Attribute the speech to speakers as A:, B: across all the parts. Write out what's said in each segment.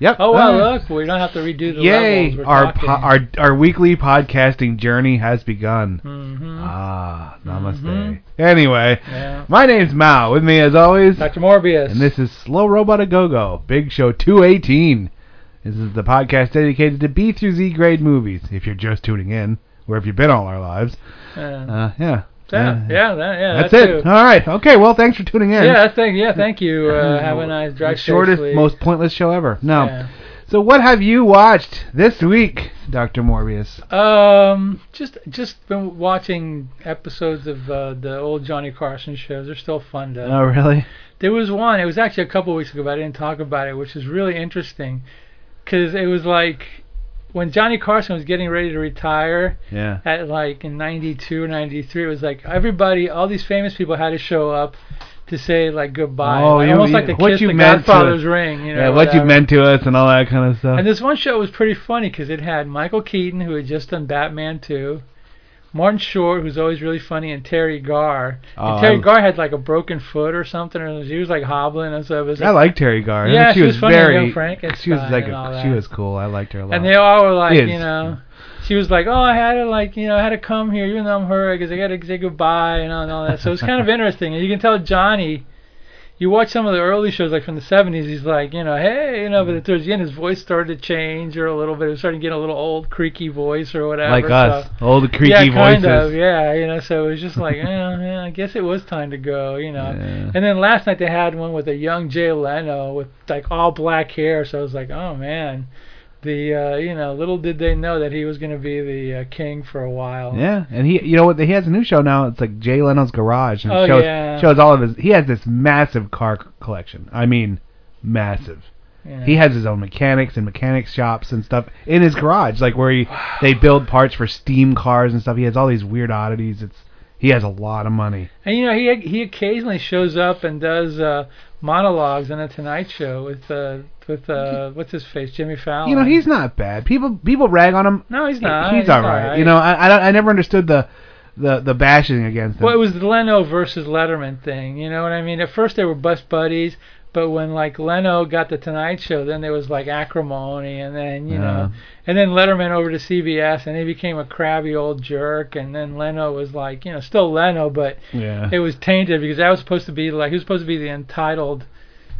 A: Yep.
B: Oh well,
A: All right.
B: look, we don't have to redo the
A: Yay!
B: levels. We're
A: Our po- our our weekly podcasting journey has begun.
B: Mhm.
A: Ah, namaste.
B: Mhm.
A: Anyway,
B: Yeah.
A: my name's Mao. With me as always,
B: Dr. Morbius.
A: and this is Slow Robot A Go Go, Big Show 218. This is the podcast dedicated to B through Z grade movies. If you're just tuning in, where have you been all our lives?
B: Uh,
A: Uh, yeah.
B: Yeah, yeah, that, yeah.
A: That's
B: that
A: it.
B: too.
A: All right. Okay. Well, thanks for tuning in.
B: Yeah, thank yeah, thank you. Uh, have a nice
A: the
B: drive
A: shortest,
B: safely.
A: most pointless show ever. No.
B: Yeah.
A: So, what have you watched this week, Doctor Morbius?
B: Um, just just been watching episodes of uh, the old Johnny Carson shows. They're still fun to.
A: Oh, really?
B: There was one. It was actually a couple weeks ago, but I didn't talk about it, which is really interesting, because it was like when Johnny Carson was getting ready to retire
A: Yeah.
B: at like in 92 or 93 it was like everybody all these famous people had to show up to say like goodbye
A: Oh,
B: like,
A: you-
B: almost
A: you-
B: like the
A: what
B: kiss
A: you
B: the
A: meant to-
B: godfather's ring you know
A: yeah. What you meant to us and all that kind of stuff.
B: and this one show was pretty funny because it had Michael Keaton who had just done Batman 2 Martin Short who's always really funny and Teri Garr
A: Oh,
B: and Teri
A: I-
B: Garr had like a broken foot or something or he was like hobbling and stuff It was
A: I like Teri Garr.
B: Yeah,
A: she,
B: she
A: was,
B: was funny
A: very.
B: Frankenstein
A: she was like
B: and
A: a, she was cool. I liked her a lot.
B: And they all were like, you know, she was like, oh, I had to like, you know, I had to come here even though I'm hurt because I got to say goodbye and all, and all that. So it's kind of interesting, and you can tell Johnny. You watch some of the early shows, like from the '70s. He's like, you know, hey, you know, but towards the end, his voice started to change or a little bit. It was starting to get a little old, creaky voice or whatever.
A: like us,
B: So,
A: old creaky
B: yeah,
A: voices.
B: kind of, yeah, you know. So it was just like, eh, yeah, I guess it was time to go, you know.
A: Yeah.
B: And then last night they had one with a young Jay Leno with like all black hair. So I was like, oh man, the uh, you know, little did they know that he was going to be the uh, king for a while.
A: Yeah, and he, you know what? He has a new show now. It's like Jay Leno's Garage, and
B: Oh,
A: shows
B: yeah.
A: shows all of his. He has this massive car collection. I mean, massive.
B: Yeah.
A: He has his own mechanics and mechanics shops and stuff in his garage, like where he they build parts for steam cars and stuff. He has all these weird oddities. It's he has a lot of money.
B: And you know, he he occasionally shows up and does uh, monologues on the Tonight Show with uh, with uh, what's his face, Jimmy Fallon.
A: You know, he's not bad. People people rag on him.
B: no, he's not.
A: he's all right. You know, I I, don't- I never understood the the the bashing against him.
B: Well, it was the Leno versus Letterman thing. You know what I mean? At first they were best buddies, but when like Leno got the Tonight Show, then there was like acrimony, and then you know, and then Letterman over to CBS, and he became a crabby old jerk, and then Leno was like, you know, still Leno, but
A: yeah.
B: it was tainted because that was supposed to be like he was supposed to be the entitled.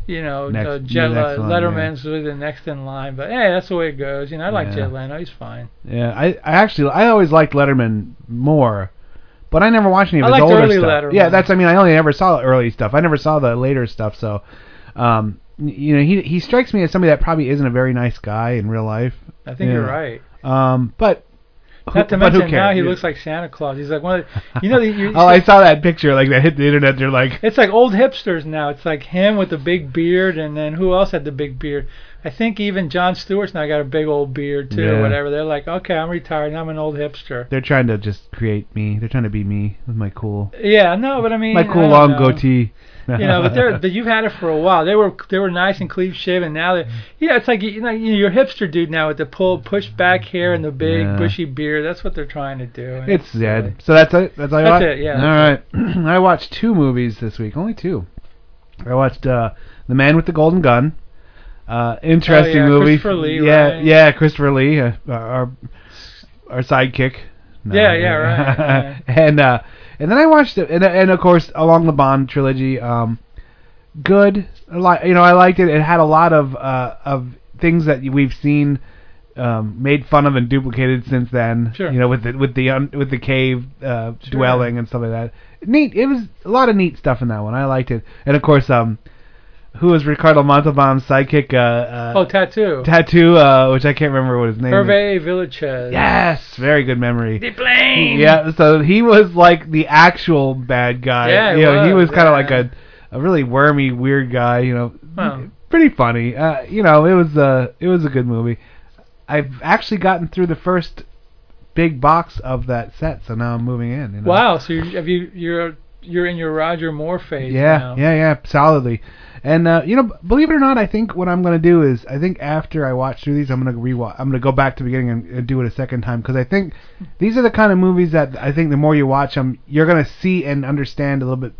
B: You know,
A: Next-
B: uh,
A: next
B: uh, Letterman's really the next in line, but hey, that's the way it goes. You know, I like
A: Yeah.
B: Leno; he's fine.
A: Yeah, I I actually I always liked Letterman more, but I never watched any of
B: I
A: his
B: liked
A: older
B: early
A: stuff.
B: Letterman.
A: Yeah, that's I mean I only ever saw the early stuff. I never saw the later stuff. So, um, you know he he strikes me as somebody that probably isn't a very nice guy in real life.
B: I think
A: Yeah.
B: you're right.
A: Um, but
B: Not to mention now he looks like Santa Claus. He's like one of the, you know, the,
A: Oh, I saw that picture like that hit the internet. They're like,
B: It's like old hipsters now. It's like him with the big beard, and then who else had the big beard? I think even Jon Stewart's now got a big old beard too,
A: Yeah.
B: or whatever. They're like, okay, I'm retired. I'm an old hipster.
A: they're trying to just create me. They're trying to be me with my cool,
B: Yeah, no, but I mean,
A: my cool long
B: know.
A: goatee.
B: You know, but they're but you've had it for a while. They were they were nice and clean shaven. Now they, yeah, it's like you know you're a hipster dude now with the pull push back hair and the big
A: Yeah.
B: bushy beard. That's what they're trying to do.
A: It's dead. So that's it. That's all
B: That's it, yeah,
A: All right. I watched two movies this week. Only two. I watched uh, The Man with the Golden Gun. Uh, interesting
B: Oh, yeah,
A: movie.
B: Christopher Lee,
A: Yeah,
B: right?
A: yeah, Christopher Lee, uh, our our sidekick. No,
B: Yeah, yeah, right, yeah.
A: and uh, and then I watched it, and and of course along the Bond trilogy. Um, good. A lot, you know, I liked it. It had a lot of uh of things that we've seen um, made fun of and duplicated since then.
B: Sure.
A: You know, with the with the un, with the cave uh,
B: Sure.
A: dwelling and stuff like that. Neat. It was a lot of neat stuff in that one. I liked it. And of course, um, who was Ricardo Montalban's sidekick? Uh, uh,
B: Oh, tattoo.
A: tattoo. Uh, which I can't remember what his name is.
B: Hervé Villechaize.
A: Yes, very good memory.
B: The plane.
A: Yeah, so he was like the actual bad guy.
B: Yeah, he
A: you know, he
B: was,
A: was kind of
B: yeah.
A: like a a really wormy, weird guy. You know,
B: Well.
A: pretty funny. Uh, you know, it was uh, it was a good movie. I've actually gotten through the first big box of that set, so now I'm moving in. You know?
B: Wow. So you have you you're you're in your Roger Moore phase
A: Yeah,
B: now.
A: yeah, yeah, solidly. And uh, you know, believe it or not, I think what I'm gonna do is, I think after I watch through these, I'm gonna rewatch. I'm gonna go back to the beginning and, and do it a second time because I think these are the kind of movies that I think the more you watch them, you're gonna see and understand a little bit.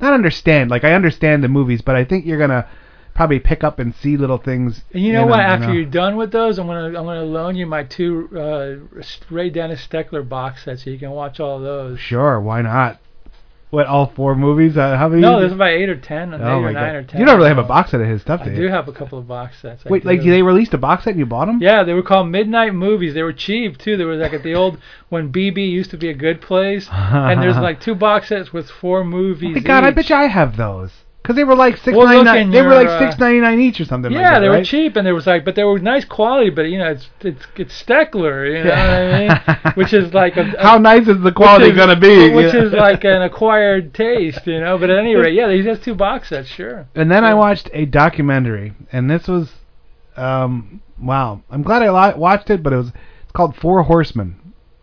A: Not understand, like I understand the movies, but I think you're gonna probably pick up and see little things.
B: And you know
A: what?
B: what?
A: 'em,
B: After
A: know.
B: you're done with those, I'm gonna I'm gonna loan you my two uh, Ray Dennis Steckler box sets so you can watch all those.
A: Sure, why not? What all four movies? Uh, how many?
B: No, there's about eight or ten, eight
A: oh
B: or nine
A: god!
B: or ten.
A: You don't really have a box set of his stuff, do you?
B: I do have a couple of box sets. I
A: Wait, like they released a box set and you bought them?
B: Yeah, they were called Midnight Movies. They were cheap too. There was like at the old when BB used to be a good place, and there's like two box sets with four movies.
A: Oh my God, I bet you I have those. Cause they were like six
B: Well,
A: ninety nine. They were like
B: uh,
A: six ninety nine each or something. like
B: Yeah,
A: that,
B: they were
A: right?
B: cheap and they was like, but they were nice quality. But you know, it's it's it's Steckler, you know what I mean? Which is like a, a
A: How nice is the quality
B: is-
A: gonna be?
B: Which
A: Yeah.
B: is like an acquired taste, you know. But at any rate, yeah, he has two box sets, sure.
A: And then I watched a documentary, and this was, um, wow. I'm glad I watched it, but it was it's called Four Horsemen.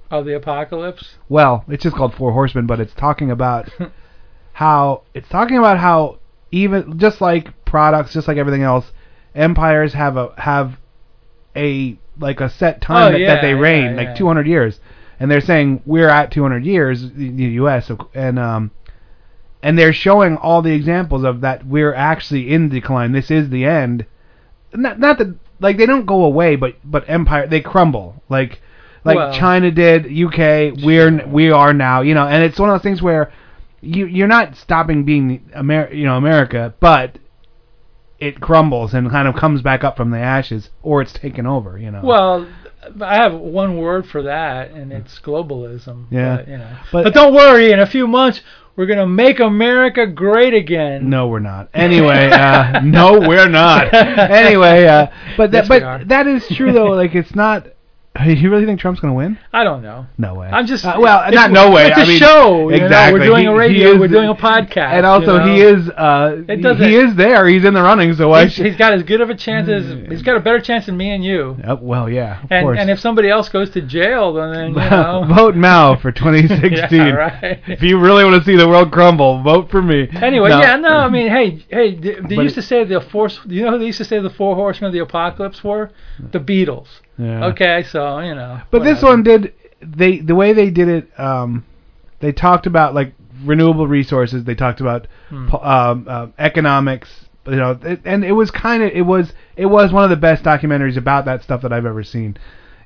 B: Of the apocalypse.
A: Well, it's just called Four Horsemen, but it's talking about how it's talking about how even just like products, just like everything else, empires have a have a like a set time
B: Oh,
A: that,
B: yeah,
A: that they
B: yeah,
A: reign,
B: yeah.
A: like 200 years, and they're saying we're at 200 years, the the U.S. and um, and they're showing all the examples of that we're actually in decline. This is the end. Not not that like they don't go away, but but empire they crumble like like
B: Well-
A: China did, UK, we're we are now, you know, and it's one of those things where you you're not stopping being Amer you know America, but it crumbles and kind of comes back up from the ashes, or it's taken over, you know.
B: Well, I have one word for that, and it's globalism.
A: Yeah.
B: But, you know.
A: But-
B: But, don't worry, in a few months we're gonna make America great again.
A: No, we're not. Anyway, uh, no, we're not. Anyway, uh, but that,
B: Yes,
A: but that is true though. Like, it's not. You really think Trump's gonna win?
B: I don't know.
A: No way.
B: I'm just
A: Uh, well, not no way.
B: It's
A: I
B: a
A: mean,
B: show. You
A: exactly.
B: Know? We're doing a radio.
A: is-
B: we're doing a podcast.
A: and also,
B: you know?
A: he is. Uh,
B: It
A: he
B: doesn't-
A: he is there. He's in the running. So why?
B: He's,
A: should-
B: he's got as good of a chance as he's got a better chance than me and you.
A: Well, yeah,
B: And
A: course.
B: and if somebody else goes to jail, then, then you know.
A: vote now for 2016.
B: Yeah, right.
A: If you really want to see the world crumble, vote for me.
B: Anyway,
A: No.
B: yeah, no, I mean, hey, hey, they, they used to say the force. You know who they used to say the four horsemen of the apocalypse were? The Beatles.
A: Yeah.
B: Okay, so you know.
A: But this one did they the way they did it. Um, they talked about like renewable resources. They talked about
B: Hmm.
A: um, uh, economics. You know, it, and it was kind of it was it was one of the best documentaries about that stuff that I've ever seen.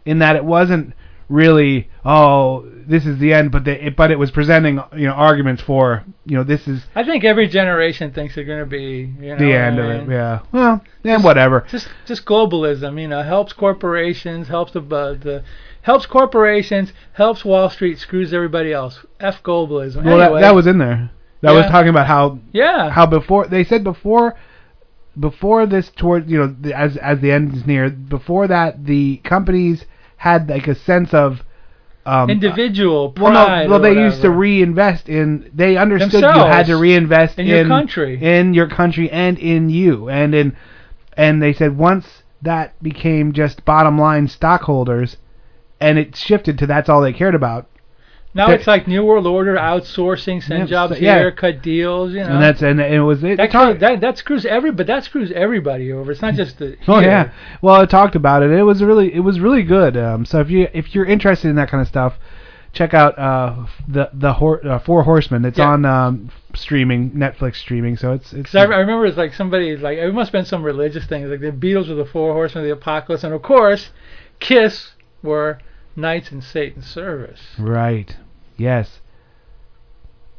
A: In that it wasn't really oh this is the end, but they, it, but it was presenting you know arguments for you know this is
B: I think every generation thinks they're going to be you know,
A: the end
B: I
A: of it. Yeah. Well, and whatever.
B: Just just globalism, you know, helps corporations, helps the uh, the helps corporations, helps Wall Street, screws everybody else. F globalism.
A: Well,
B: anyway,
A: that, that was in there. That was talking about how
B: yeah.
A: how before they said before before this toward you know the, as as the end is near before that the companies had like a sense of um
B: individual
A: well no well they used to reinvest in they understood you had to reinvest
B: In your country.
A: in your country and in you. And in and they said once that became just bottom line stockholders and it shifted to that's all they cared about
B: Now it's like New World Order outsourcing, send
A: Yeah,
B: jobs
A: yeah.
B: here, cut deals, you know.
A: and that's and it was it,
B: that,
A: talked-
B: that that screws every but that screws everybody over. It's not just the
A: Oh
B: here.
A: yeah. Well, I talked about it. It was really it was really good. Um, so if you if you're interested in that kind of stuff, check out uh the the hor- uh, Four Horsemen. It's
B: Yeah.
A: on um streaming Netflix streaming. So it's it's
B: I, I remember it's like somebody like it must have been some religious thing. Like the Beatles were the four horsemen of the apocalypse, and of course, Kiss were knights in Satan's service.
A: right. Yes.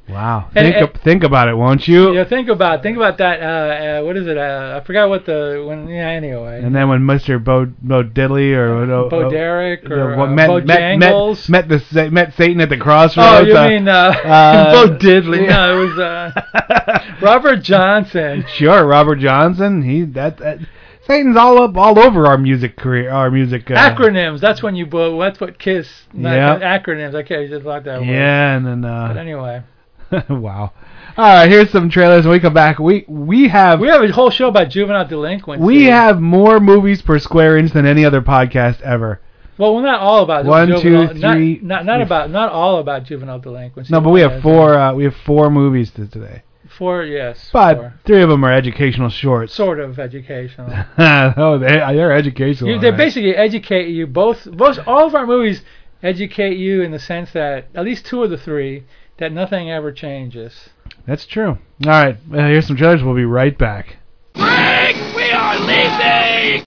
A: Wow.
B: And-
A: think
B: and-
A: think about it, won't you?
B: Yeah, think about think about that. Uh, uh, what is it? Uh, I forgot what the when. Yeah, anyway.
A: And then when Mr. Bo Bo Diddley or uh,
B: Bo Derek
A: uh,
B: or
A: what
B: uh,
A: met, met, met, met the met Satan at the crossroads.
B: Oh, you
A: uh,
B: mean uh, Bo Diddley? No, it was uh, Robert Johnson.
A: Sure, Robert Johnson. He that, that Satan's all up all over our music career, our music uh,
B: acronyms. That's when you blow. That's what Kiss.
A: Yeah.
B: Acronyms. Okay, you just like that. word.
A: Yeah, and then
B: But
A: uh,
B: anyway,
A: wow. All right, here's some trailers. When we come back, we we have
B: We have a whole show about juvenile delinquency.
A: we have more movies per square inch than any other podcast ever.
B: well, we're not all about
A: One, two,
B: juvenile, not-
A: three,
B: Not, not,
A: four.
B: about not all about juvenile delinquency.
A: No, but we have four. Uh, we have four movies to today,
B: Four, yes.
A: but
B: four.
A: three of them are educational shorts.
B: sort of educational.
A: oh, they they're educational.
B: You, they
A: right.
B: basically educate you. Both, both, all of our movies educate you in the sense that at least two of the three that nothing ever changes.
A: That's true. All right, well, here's some trailers. We'll be right back. We are leaving.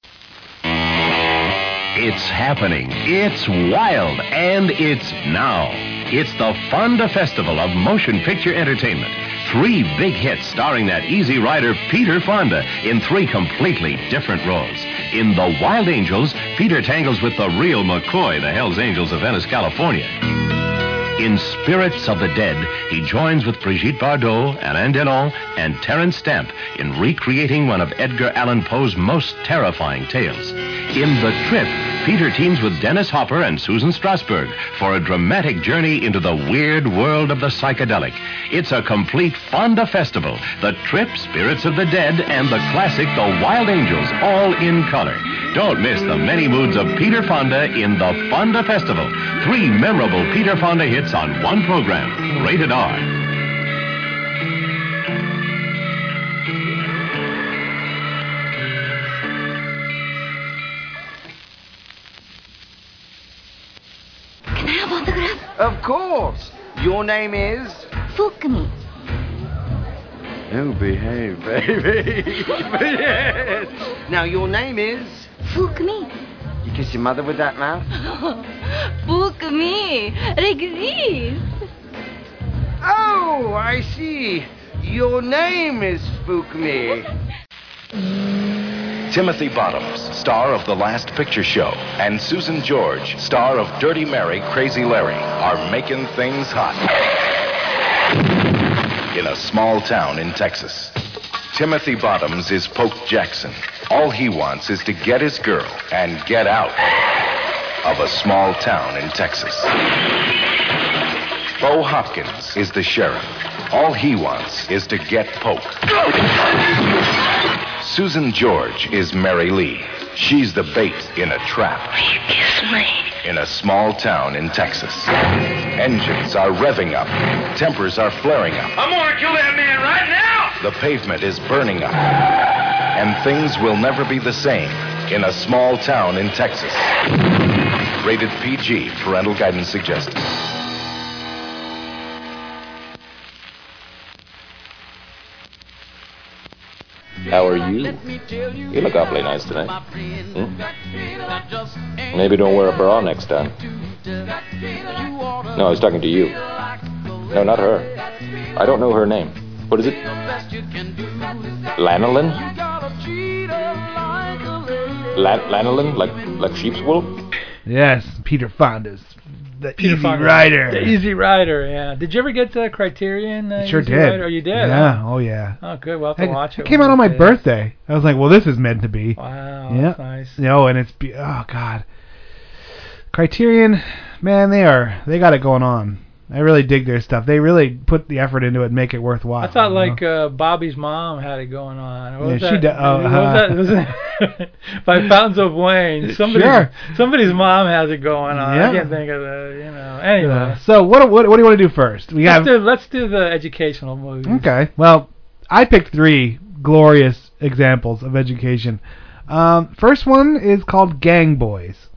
C: It's happening. It's wild. And it's now. It's the Fonda Festival of Motion Picture Entertainment. Three big hits starring that easy rider Peter Fonda in three completely different roles. In The Wild Angels, Peter tangles with the real McCoy, the Hells Angels of Venice, California. In Spirits of the Dead, he joins with Brigitte Bardot, Alain Delon, and Terence Stamp in recreating one of Edgar Allan Poe's most terrifying tales. In The Trip, Peter teams with Dennis Hopper and Susan Strasberg for a dramatic journey into the weird world of the psychedelic. It's a complete Fonda festival. The Trip, Spirits of the Dead, and the classic The Wild Angels, all in color. Don't miss the many moods of Peter Fonda in the Fonda Festival. Three memorable Peter Fonda hits on one program. Rated R.
D: Can I have autograph?
E: Of course. Your name is?
D: Fuck me.
E: Oh, behave, baby. yes. Now, your name is?
D: Fuck me.
E: You kiss your mother with that mouth?
D: Fuck me. Like this.
E: Oh, I see. Your name is Spook Me.
F: Timothy Bottoms, star of The Last Picture Show, and Susan George, star of Dirty Mary, Crazy Larry, are making things hot. In a small town in Texas. Timothy Bottoms is Poke Jackson. All he wants is to get his girl and get out of a small town in Texas. Bo Hopkins is the sheriff. All he wants is to get Poke. Susan George is Mary Lee. She's the bait in a trap
D: Kiss me.
F: in a small town in Texas. Engines are revving up, tempers are flaring up,
E: I'm gonna kill that man right now!
F: the pavement is burning up, and things will never be the same in a small town in Texas. Rated PG, parental guidance suggested.
G: How are you? You look awfully nice tonight. Hmm? Maybe don't wear a bra next time. No, I was talking to you. No, not her. I don't know her name. What is it? Lanolin? Lan- lanolin? Like like sheep's wool?
A: Yes, Peter Fonda's the
B: Peter
A: Easy
B: Fonda.
A: Rider.
B: The Easy Rider, yeah. Did you ever get the Criterion? Uh,
A: sure
B: Easy
A: did.
B: Rider? Oh, you did?
A: Yeah.
B: huh?
A: Oh yeah.
B: Oh, good. We'll have to
A: I-
B: watch it.
A: it came out on my
B: day.
A: birthday. I was like, well, this is meant to be.
B: Wow,
A: Yeah.
B: that's nice.
A: You know, and it's be- oh god. Criterion, man, they are they got it going on. I really dig their stuff. They really put the effort into it and make it worthwhile.
B: I thought like uh, Bobby's mom had it going on. What was
A: she
B: that?
A: oh,
B: what was
A: uh,
B: that? Was it by Fountains of Wayne? Somebody's,
A: Sure.
B: somebody's mom has it going on.
A: Yeah.
B: I can't think of the, you know. Anyway,
A: Uh, so what, what what do you want to do first? We
B: let's
A: have
B: do let's do the educational movies.
A: Okay. Well, I picked three glorious examples of education. Um, first one is called Gang Boys.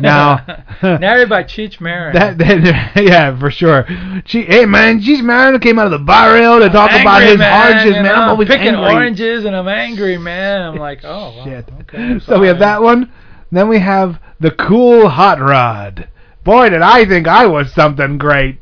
A: Now,
B: narrated by Cheech Marin.
A: that, that yeah, for sure. She, hey man, she's Marin came out of the barrio to talk about his
B: man,
A: oranges, man. I'm always
B: picking
A: angry.
B: oranges and I'm angry, man. I'm like, oh, wow,
A: Shit.
B: okay.
A: so we have that one. Then we have the cool hot rod. Boy, did I think I was something great.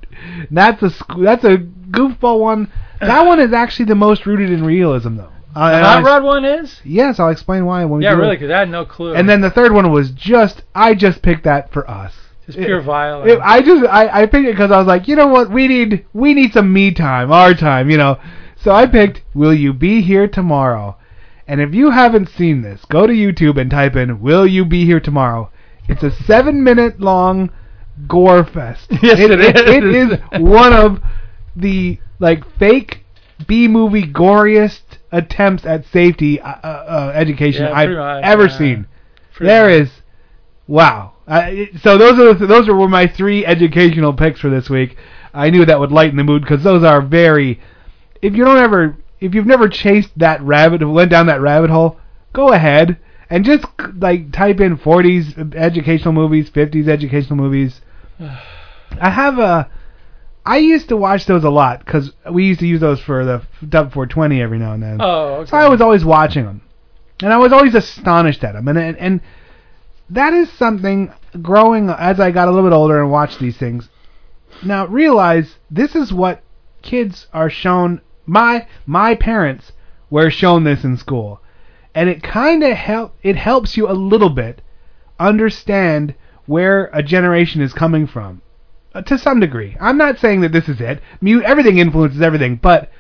A: That's a that's a goofball one. That one is actually the most rooted in realism, though. Uh,
B: The hot rod one is?
A: Yes, I'll explain why when we
B: Yeah,
A: do
B: really,
A: it.
B: because I had no clue.
A: And then the third one was just I just picked that for us.
B: just pure
A: it-
B: violence.
A: It, I just I, I picked it because I was like, you know what, we need we need some me time, our time, you know. So I picked "Will You Be Here Tomorrow," and if you haven't seen this, go to YouTube and type in "Will You Be Here Tomorrow." It's a seven-minute long gore fest.
B: Yes,
A: it,
B: it
A: it,
B: is.
A: it is one of the like fake B movie goriest attempts at safety uh, uh, uh, education
B: Yeah,
A: I've
B: much,
A: ever
B: yeah.
A: seen.
B: Pretty
A: There
B: much.
A: is, wow. Uh, so those are those were my three educational picks for this week. I knew that would lighten the mood because those are very. If you don't ever, if you've never chased that rabbit, went down that rabbit hole, go ahead and just like type in 40s educational movies, 50s educational movies. I have a. I used to watch those a lot because we used to use those for the Dub 420 every now and then.
B: Oh, okay.
A: So I was always watching them, and I was always astonished at them. And and, and that is something growing as I got a little bit older and watched these things. Now realize this is what kids are shown. My my parents were shown this in school, and it kind of help. It helps you a little bit understand where a generation is coming from to some degree. I'm not saying that this is it. Mu- everything influences everything, but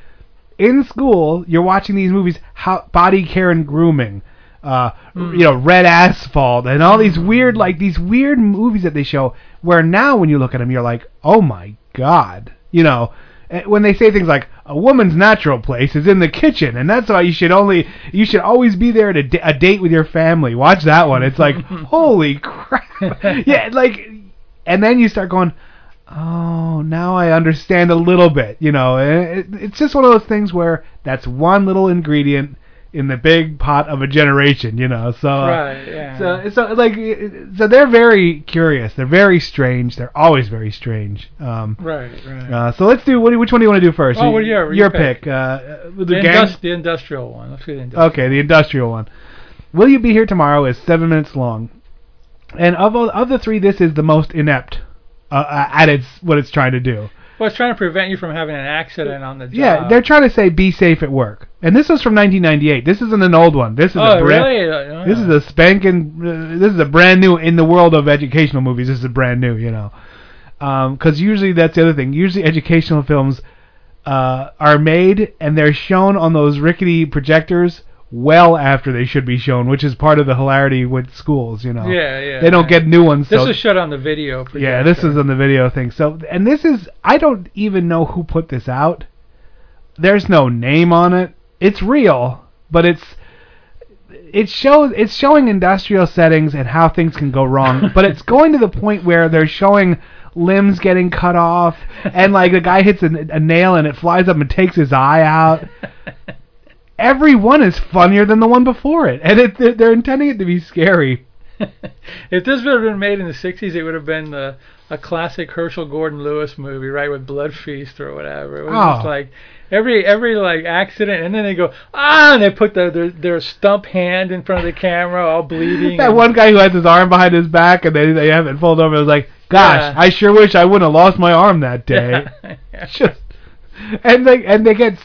A: in school, you're watching these movies, how, body care and grooming, uh, you know, red asphalt, and all these weird, like these weird movies that they show. Where now, when you look at them, you're like, oh my god, you know. eh, When they say things like a woman's natural place is in the kitchen, and that's why you should only you should always be there at a date with your family. Watch that one. It's like holy crap. yeah, like, and then you start going, oh, now I understand a little bit. You know, it, it's just one of those things where that's one little ingredient in the big pot of a generation. You know, so uh,
B: Right, yeah.
A: so so like so they're very curious. They're very strange. They're always very strange. Um,
B: Right, right.
A: uh, so let's do what, which one do you want to do first?
B: Oh, do you-
A: your
B: your
A: pick.
B: pick.
A: Uh, the
B: the, the industrial one. Let's do the industrial.
A: Okay, the industrial one. Will you be here tomorrow is seven minutes long, and of all, of the three, this is the most inept uh, uh, at its what it's trying to do.
B: Well, it's trying to prevent you from having an accident on the job.
A: Yeah, they're trying to say be safe at work, and this was from 1998. This isn't an old one. This is
B: Oh,
A: a brand,
B: really? Uh,
A: This is a spanking. Uh, this is a brand new in the world of educational movies. This is a brand new, you know, because usually that's the other thing. Usually educational films uh, are made and they're shown on those rickety projectors well after they should be shown, which is part of the hilarity with schools. You know,
B: Yeah, yeah.
A: they don't get new ones.
B: This
A: so
B: was shot on the video.
A: yeah, this is on the video thing. So, and this is I don't even know who put this out. There's no name on it. It's real, but it's it shows it's showing industrial settings and how things can go wrong. but it's going to the point where they're showing limbs getting cut off and like the guy hits a, a nail and it flies up and takes his eye out. Every one is funnier than the one before it, and it, they're- they're intending it to be scary.
B: if this would have been made in the '60s, it would have been the a classic Herschell Gordon Lewis movie, right, with Blood Feast or whatever. It was just
A: Oh.
B: like every every like accident, and then they go ah, and they put their their, their stump hand in front of the camera, all bleeding.
A: That one guy who has his arm behind his back and they they have it folded over. I was like, gosh,
B: Yeah.
A: I sure wish I wouldn't have lost my arm that day. Just and they and they get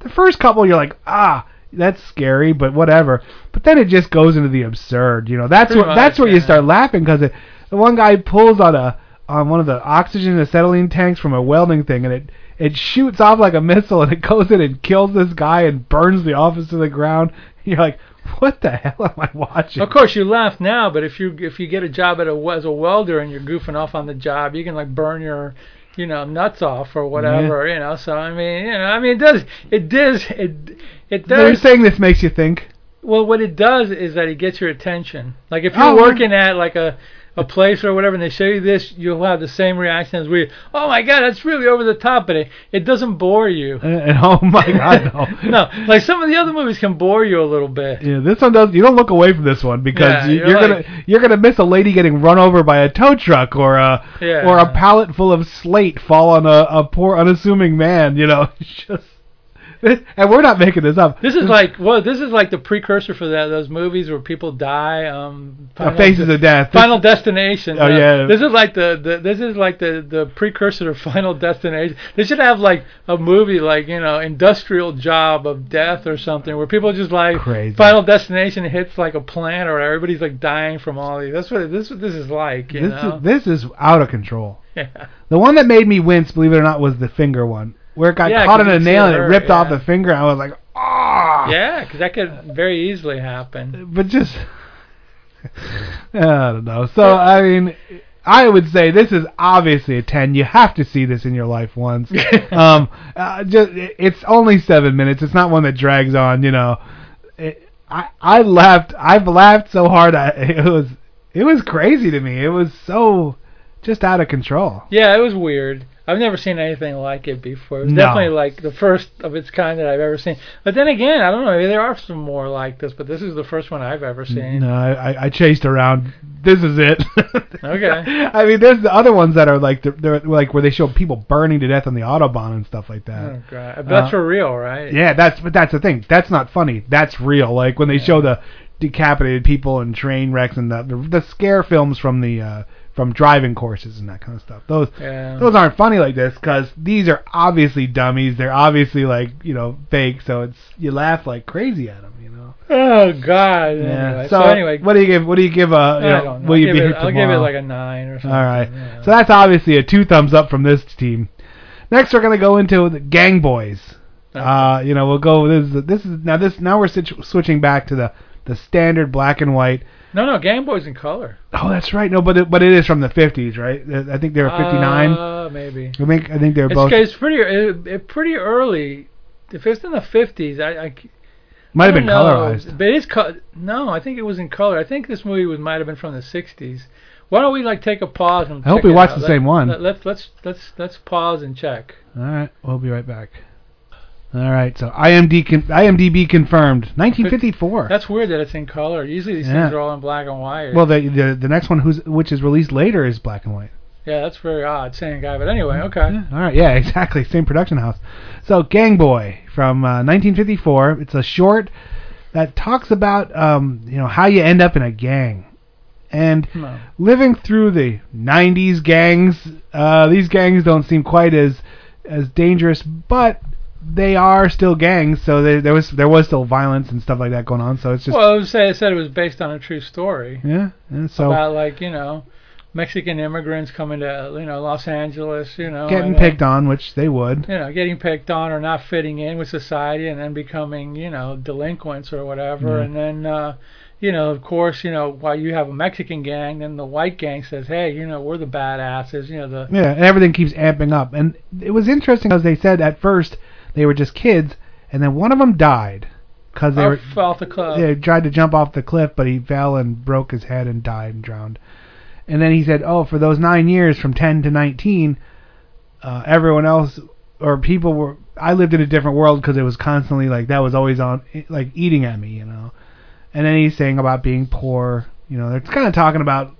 A: the first couple. You're like, ah, that's scary, but whatever. But then it just goes into the absurd. You know, that's
B: Pretty
A: where that's
B: much,
A: where you start laughing because the one guy pulls on a on one of the oxygen acetylene tanks from a welding thing, and it it shoots off like a missile, and it goes in and kills this guy and burns the office to the ground. You're like, what the hell am I watching?
B: Of course, you laugh now, but if you if you get a job at a as a welder and you're goofing off on the job, you can like burn your you know nuts off or whatever. You know, so I mean, you know, I mean, it does it does it it
A: does. you're saying this makes you think?
B: Well, what it does is that it gets your attention. Like if you're
A: Oh,
B: working at like a a place or whatever, and they show you this, you'll have the same reaction as we. Oh my God, that's really over the top, but it it doesn't bore you.
A: Oh my God, no.
B: no, like some of the other movies can bore you a little bit.
A: Yeah, this one does. You don't look away from this one because
B: Yeah,
A: you,
B: you're
A: you're,
B: like-
A: gonna you're gonna miss a lady getting run over by a tow truck or a
B: Yeah.
A: or a pallet full of slate fall on a, a poor unassuming man. You know, It's and we're not making this up.
B: This is like well, this is like the precursor for that those movies where people die. Um,
A: Uh, Faces of Death.
B: Final Destination.
A: Oh,
B: Uh,
A: yeah.
B: This is like the, the this is like the the precursor to Final Destination. They should have like a movie like you know Industrial Job of Death or something where people just like
A: Crazy.
B: Final Destination hits like a plant or everybody's like dying from all these. That's what this what this is like. You
A: this
B: know.
A: is this is out of control.
B: yeah.
A: The one that made me wince, believe it or not, was the finger one, where it got
B: Yeah,
A: caught in a nail and it ripped off the finger. I was like, ah.
B: Yeah, because that could very easily happen.
A: But just, I don't know. So I mean, I would say this is obviously a 10. You have to see this in your life once. um, uh, just it's only seven minutes. It's not one that drags on. You know, it, I I laughed. I've laughed so hard. I, it was it was crazy to me. It was so just out of control.
B: Yeah, it was weird. I've never seen anything like it before. It was
A: No.
B: definitely like the first of its kind that I've ever seen. But then again, I don't know. Maybe there are some more like this, but this is the first one I've ever seen.
A: No, I, I chased around. This is it.
B: Okay.
A: I mean, there's the other ones that are like they're, they're like where they show people burning to death on the autobahn and stuff like that.
B: Oh god, but that's
A: Uh,
B: for real, right?
A: Yeah, that's but that's the thing. That's not funny. That's real. Like when they show the decapitated people and train wrecks and the the, the scare films from the uh, from driving courses and that kind of stuff. Those
B: Yeah.
A: those aren't funny like this because these are obviously dummies. They're obviously like you know fake. So it's you laugh like crazy at them. You know.
B: Oh god.
A: Yeah.
B: Anyway,
A: so,
B: so, anyway,
A: what do you give? What do you give? Uh, you know, will
B: I'll
A: you
B: give
A: be
B: it, I'll give it like a nine or something.
A: All right.
B: yeah.
A: So that's obviously a two thumbs up from this team. Next, we're gonna go into the Gang Boys. Uh, you know, we'll go. This is this is now this now we're switching back to the the standard black and white.
B: No, no, Game Boy's in color.
A: Oh, that's right. No, but it, but it is from the 50s, right? I think they were 59.
B: Uh, maybe.
A: I think I think they were
B: It's,
A: both.
B: it's pretty it, it pretty early. If it's in the 50s, I, I
A: Might have been
B: know.
A: colorized.
B: But it is co- no, I think it was in color. I think this movie was might have been from the 60s. Why don't we like take a pause and
A: I hope we
B: out?
A: the
B: Let-
A: same one.
B: Let, let's let's let's let's pause and check.
A: All right, we'll be right back. All right, so IMD con- IMDb confirmed 1954.
B: That's weird that it's in color. Usually these
A: Yeah.
B: things are all in black and white.
A: Well, the, the the next one, who's which is released later, is black and white.
B: yeah, that's very odd. Same guy, but anyway, okay.
A: Yeah, all right, yeah, exactly, same production house. So, Gang Boy from uh, 1954. It's a short that talks about um, you know how you end up in a gang, and
B: No.
A: living through the 90s gangs. Uh, these gangs don't seem quite as as dangerous, but they are still gangs. So there, there was there was still violence and stuff like that going on. So it's just
B: well, I would say I said it was based on a true story
A: yeah. And so
B: about like you know Mexican immigrants coming to you know Los Angeles, you know,
A: getting
B: and, uh,
A: picked on, which they would.
B: you know, getting picked on or not fitting in with society and then becoming, you know, delinquents or whatever.
A: Yeah.
B: And then, uh, you know, of course, you know, while you have a Mexican gang, then the white gang says, hey, you know, we're the badasses, you know, the.
A: Yeah, and everything keeps amping up. And it was interesting because they said at first they were just kids, and then one of them died because they were
B: fell off the club.
A: they tried to jump off the cliff, but he fell and broke his head and died and drowned. And then he said, "Oh, for those nine years from 10 to 19, uh, everyone else or people were. I lived in a different world because it was constantly like that was always on, like eating at me, you know." And then he's saying about being poor. You know, they're kind of talking about.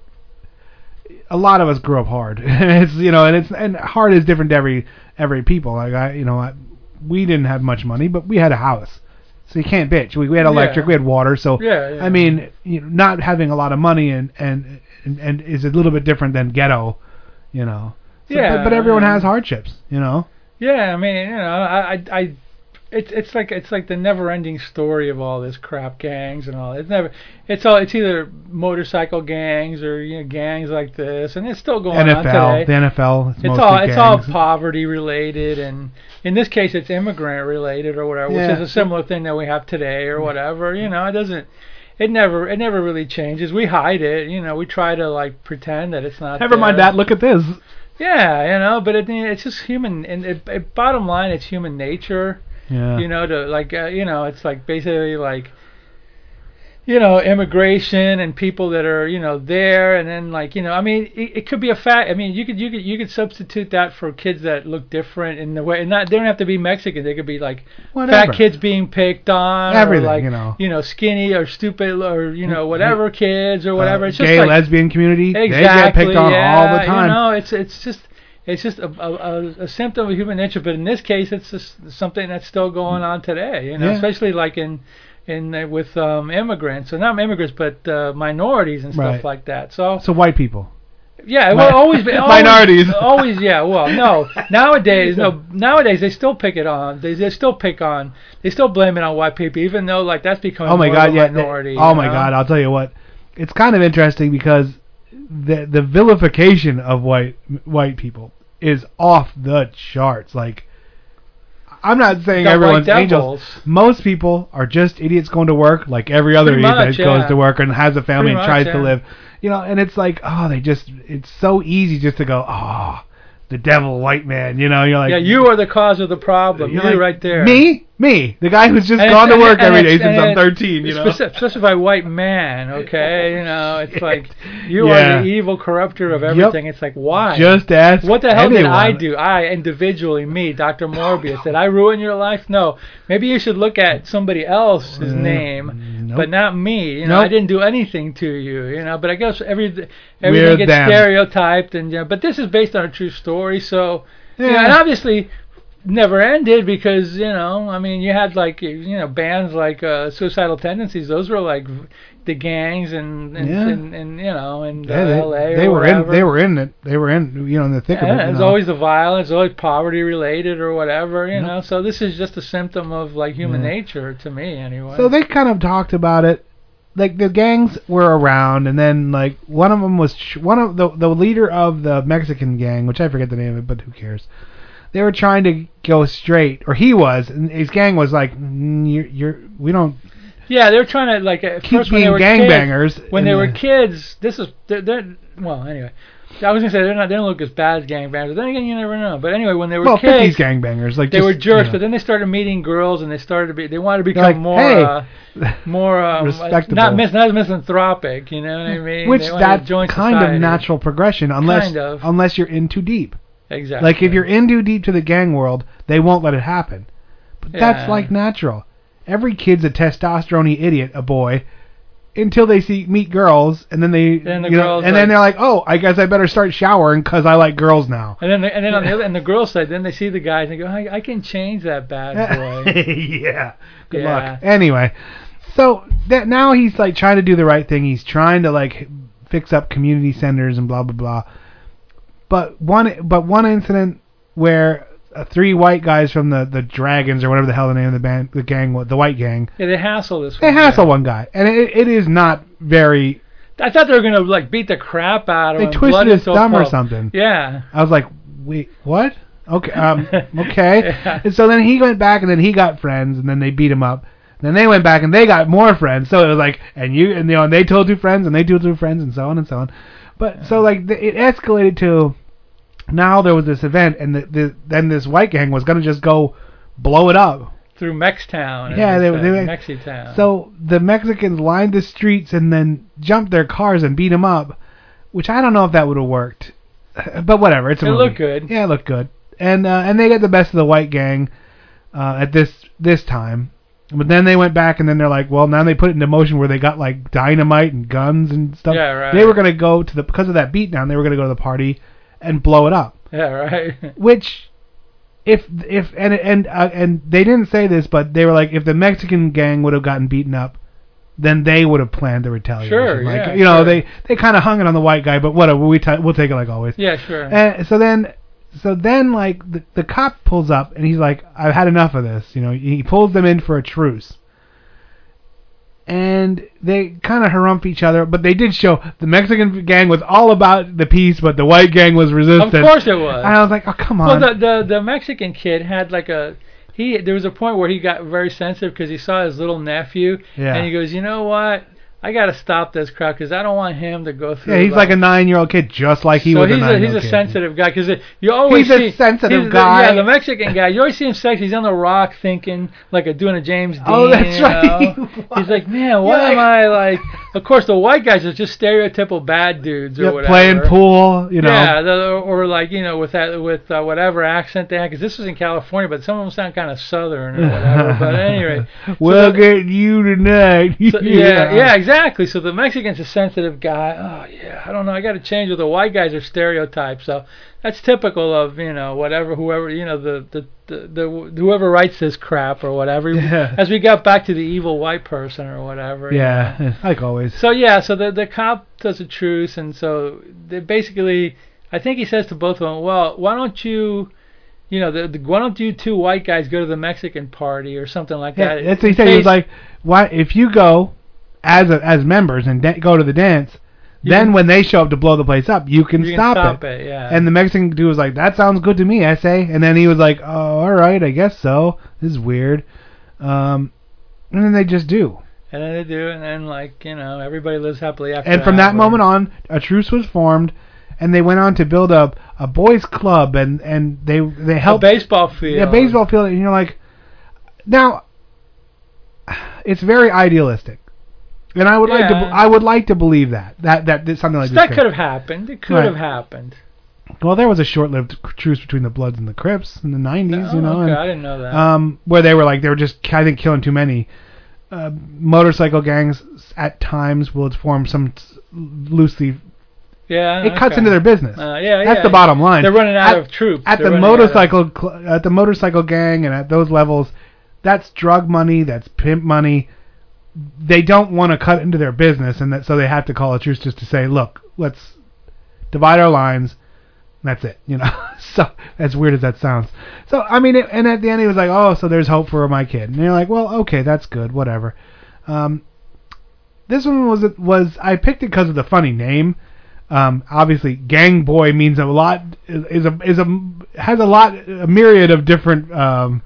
A: A lot of us grew up hard. it's you know, and it's and hard is different to every every people. Like I, you know, I, we didn't have much money, but we had a house. So you can't bitch. We, we had electric,
B: Yeah.
A: we had water. So
B: Yeah, yeah.
A: I mean, you know, not having a lot of money and and and, and is a little bit different than ghetto, you know. So,
B: Yeah,
A: But, but everyone has hardships, you know.
B: Yeah, I mean, you know, I, I, I it's it's like it's like the never-ending story of all this crap gangs and all. It's never, it's all it's either motorcycle gangs or you know gangs like this, and it's still going on
A: NFL,
B: today.
A: the NFL. It's,
B: it's all it's all poverty related, and in this case, it's immigrant related or whatever,
A: Yeah.
B: which is a similar thing that we have today or whatever. You know, it doesn't. It never, it never really changes. We hide it, you know. We try to like pretend that it's not.
A: Never mind that. Look at this.
B: Yeah, you know, but it, it's just human. And it, it, bottom line, it's human nature.
A: Yeah.
B: You know, to like, uh, you know, it's like basically like, you know, immigration and people that are, you know, there, and then like, you know, I mean, it, it could be a fact. I mean, you could you could you could substitute that for kids that look different in the way, and not they don't have to be Mexican. They could be like
A: Whatever.
B: fat kids being picked on,
A: Everything,
B: or like,
A: you know.
B: skinny or stupid or you know whatever kids or whatever.
A: Uh,
B: it's just
A: gay
B: like,
A: lesbian community.
B: Exactly.
A: They get picked on
B: yeah,
A: all the time.
B: You know, it's it's just it's just a, a, a, symptom of human nature. But in this case, it's just something that's still going on today. You know,
A: Yeah.
B: especially like in in uh, with um, immigrants, or not immigrants, but uh, minorities and stuff
A: Right.
B: like that. So
A: So white people.
B: yeah, well, always always-
A: Minorities.
B: Always, yeah. Well, no. Nowadays, no. Nowadays, they still pick it on. They, they still pick on. They still blame it on white people, even though like that's becoming
A: Oh my god, yeah.
B: minority.
A: oh my
B: know?
A: god, I'll tell you what. It's kind of interesting because the the vilification of white white people is off the charts. Like I'm not saying everyone's angels. Most people are just idiots going to work, like every other
B: Pretty
A: idiot
B: much,
A: that goes
B: yeah.
A: to work and has a family
B: Pretty
A: and tries
B: much,
A: to
B: yeah.
A: live. You know, and it's like, oh, they just, it's so easy just to go, oh, the devil, white man. You know, you're like,
B: yeah, you are the cause of the problem.
A: You're
B: You're
A: like,
B: right there.
A: Me, me, the guy who's just
B: And
A: gone to work
B: and
A: every day since I'm 13. You know,
B: Speci- specify white man, okay? You know, oh, it's like you
A: Yeah.
B: are the evil corrupter of everything. It's like why?
A: just ask.
B: what the hell did I do? I individually, me, Dr. Morbius, did I ruin your life? No. Maybe you should look at somebody else's mm, name,
A: nope.
B: but not me. You know,
A: Nope.
B: I didn't do anything to you. You know, but I guess every
A: We're
B: everything gets
A: them.
B: stereotyped, and yeah. But this is based on a true story, so you know,
A: Yeah.
B: and obviously never ended because you know I mean you had like you know bands like uh, Suicidal Tendencies those were like the gangs and and,
A: Yeah.
B: and, and you know and
A: Yeah, they,
B: uh, L.A.
A: they were
B: wherever.
A: in. They were in it. They were in. You know, in the thick of it.
B: Yeah, it's
A: know.
B: always the violence, always poverty related or whatever, you know. So this is just a symptom of like human
A: Yeah.
B: nature to me, anyway.
A: So they kind of talked about it. Like the gangs were around, and then like one of them was ch- one of the the leader of the Mexican gang, which I forget the name of it, but who cares? They were trying to go straight, or he was, and his gang was like, mm, "You're, you're we don't
B: yeah, they were trying to like at
A: keep
B: first when they
A: being
B: were
A: gangbangers."
B: kids, when they were kids. This is they're, they're well anyway. I was gonna say they're not they don't look as bad as gangbangers. Then again, you never know. But anyway, when they were kids.
A: well,
B: kids,
A: 50s gangbangers, like
B: they
A: just,
B: were jerks,
A: you know.
B: but then they started meeting girls and they started to be they wanted to become
A: like,
B: more
A: "Hey."
B: uh, more um,
A: Respectable.
B: not mis- not misanthropic, you know what I mean?
A: which
B: They wanted to
A: that's
B: join
A: kind
B: society.
A: of natural progression, unless
B: Kind of.
A: unless you're in too deep.
B: Exactly.
A: Like if you're in too deep to the gang world, they won't let it happen. But that's like natural. Every kid's a testosterone idiot, a boy, until they see meet girls, and then they,
B: Then the
A: you know, and
B: like-
A: then they're like, oh, I guess I better start showering because I like girls now.
B: And then, and then on the other, and the girls side, then they see the guys and go, I, I can change that bad boy.
A: yeah. Good
B: Yeah.
A: luck. Anyway, so that now he's like trying to do the right thing. He's trying to like fix up community centers and blah blah blah. But one but one incident where uh, three white guys from the the Dragons or whatever the hell the name of the band the gang was the white gang
B: yeah, they hassle this.
A: they
B: one
A: hassle
B: guy.
A: one guy and it, it is not very.
B: I thought they were gonna like beat the crap out of
A: They
B: him.
A: twisted
B: blood
A: his
B: so
A: thumb or something.
B: Yeah.
A: I was like, wait, what? Okay, um, okay.
B: Yeah.
A: And so then he went back, and then he got friends, and then they beat him up. Then they went back, and they got more friends. So it was like, and you, and you know, and they told two friends, and they told two friends, and so on and so on. But so like the, it escalated to now there was this event, and the, the then this white gang was gonna just go blow it up.
B: Through Mextown.
A: Yeah, they- they-
B: Mexitown.
A: So the Mexicans lined the streets and then jumped their cars and beat him up, which I don't know if that would have worked. But whatever, it's a
B: It
A: movie.
B: looked good.
A: Yeah, it looked good. And uh, and they got the best of the white gang uh, at this this time. But then they went back and then they're like, well, now they put it into motion where they got like dynamite and guns and stuff.
B: Yeah, right.
A: They were gonna go to the because of that beatdown. They were gonna go to the party and blow it up.
B: yeah, right.
A: Which, if if and and uh, and they didn't say this, but they were like, if the Mexican gang would have gotten beaten up, then they would have planned the retaliation.
B: Sure,
A: like,
B: yeah,
A: you know,
B: sure.
A: they they kind of hung it on the white guy, but whatever. We t- we'll take it like always.
B: yeah, sure.
A: And so then, so then, like the the cop pulls up and he's like, "I've had enough of this." You know, he pulls them in for a truce, and they kind of harump each other. But they did show the Mexican gang was all about the peace, but the white gang was resistant.
B: of course it was.
A: And I was like, "Oh, come
B: Well,
A: on."
B: the, the the Mexican kid had like a he. There was a point where he got very sensitive because he saw his little nephew,
A: Yeah.
B: and he goes, you know what? I got to stop this crowd because I don't want him to go through.
A: yeah, he's like a nine-year-old kid, just like he
B: so
A: was
B: he's
A: a
B: a,
A: nine-year-old
B: he's a
A: kid.
B: sensitive guy because you always
A: He's a sensitive
B: he's the-
A: guy.
B: yeah, the Mexican guy. You always see him sexy. He's on the rock thinking like a doing a James Dean.
A: Oh, that's
B: you
A: right,
B: know?
A: he was.
B: He's like, man, why am I like? Of course, the white guys are just stereotypical bad dudes or
A: Yeah,
B: whatever.
A: playing pool, you know.
B: Yeah, the, or like you know with that with uh, whatever accent they had, because this was in California, but some of them sound kind of southern or whatever. but anyway,
A: we'll
B: the-
A: get you tonight.
B: so, yeah, yeah, exactly. So the Mexican's a sensitive guy. Oh yeah, I don't know. I got to change. With the white guys are stereotypes, so that's typical of you know whatever whoever you know the the the, the whoever writes this crap or whatever.
A: Yeah.
B: As we got back to the evil white person or whatever. you know.
A: Yeah, like always.
B: So yeah, so the the cop does a truce, and so they basically, I think he says to both of them, well, why don't you, you know, the, the why don't you two white guys go to the Mexican party or something like
A: Yeah,
B: that?
A: that's what he said. He was like, "Why? If you go as a, as members and da- go to the dance,
B: You
A: then
B: can-
A: when they show up to blow the place up, you can
B: You can
A: stop,
B: stop
A: it.
B: it, yeah.
A: And the Mexican dude was like, "That sounds good to me, essay." And then he was like, "Oh, all right, I guess so. This is weird." Um, and then they just do.
B: And then they do, and then like you know, everybody lives happily after.
A: And from that
B: or-
A: moment on, a truce was formed, and they went on to build up a boys' club, and and they they
B: a
A: helped
B: baseball field.
A: yeah baseball field, and you're like, now, it's very idealistic, and I would like to I would like to believe that that that, that something like
B: That
A: this
B: could have happened. It could
A: Right.
B: have happened.
A: Well, there was a short-lived truce between the Bloods and the Crips in the '90s,
B: Oh,
A: you know,
B: okay,
A: and,
B: I didn't know that.
A: um, where they were like they were just I think killing too many. Uh, motorcycle gangs at times will form some s- loosely.
B: yeah,
A: It cuts
B: okay.
A: into their business.
B: Uh, yeah,
A: That's
B: yeah.
A: the bottom line.
B: They're running out
A: At-
B: of troops.
A: at
B: They're
A: the
B: of-
A: motorcycle cl- at the motorcycle gang and at those levels. That's drug money. That's pimp money. They don't want to cut into their business, and that so they have to call a truce just to say, look, let's divide our lines. That's it, you know. so as weird as that sounds. So I mean, it, and at the end he was like, "Oh, so there's hope for my kid." And you're like, "Well, okay, that's good, whatever." Um, this one was was I picked it because of the funny name. Um, obviously, Gang Boy means a lot. Is, a is a has a lot a myriad of different um,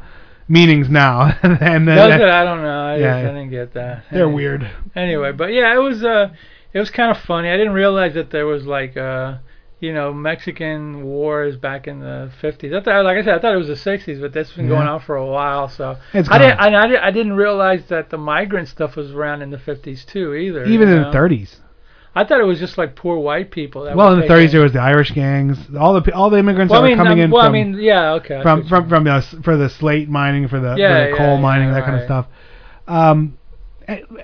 A: meanings now. and uh,
B: Does it? I don't know. I,
A: Yeah.
B: just, I didn't get that.
A: they're
B: Anyway.
A: weird.
B: Anyway, but yeah, it was uh, it was kind of funny. I didn't realize that there was like uh, you know, Mexican wars back in the 50s. I thought, like I said, I thought it was the 60s, but that's been going on for a while. So
A: It's
B: I didn't, I, I didn't realize that the migrant stuff was around in the 50s too, either.
A: Even in
B: know?
A: the 30s.
B: I thought it was just like poor white people. That
A: Well, in the
B: taking-
A: 30s there was the Irish gangs. All the all the immigrants
B: Well,
A: that
B: I mean,
A: were coming
B: um,
A: in
B: well,
A: from
B: I mean, yeah, okay.
A: From from from the for the slate mining for the,
B: Yeah,
A: the coal
B: yeah,
A: mining that kind of stuff. Um,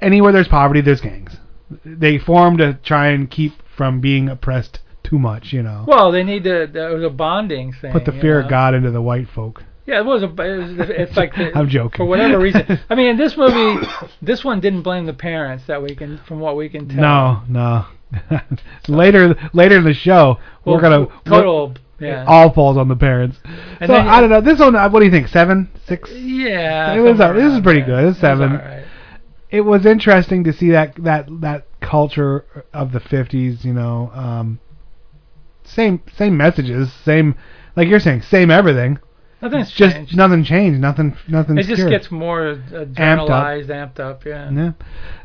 A: anywhere there's poverty, there's gangs. They form to try and keep from being oppressed too much. You know,
B: Well, they need to. It was a bonding thing.
A: put the fear
B: know?
A: of God into the white folk.
B: Yeah, it was a. It was, it's like the,
A: I'm joking.
B: For whatever reason, I mean, in this movie, this one didn't blame the parents that we can, from what we can tell.
A: No, no. later, later in the show,
B: Well,
A: we're gonna
B: total.
A: it
B: Yeah.
A: all falls on the parents.
B: And
A: so
B: then-
A: I don't know. This one, uh, what do you think? Seven, six?
B: Yeah.
A: It was. This is pretty good. It's
B: It
A: seven. It was interesting to see that that that culture of the '50s. You know, um, same same messages, same like you're saying, same everything.
B: Nothing's
A: Just
B: changed.
A: nothing changed. Nothing. Nothing.
B: It just gets more uh, generalized, amped up. yeah.
A: Yeah.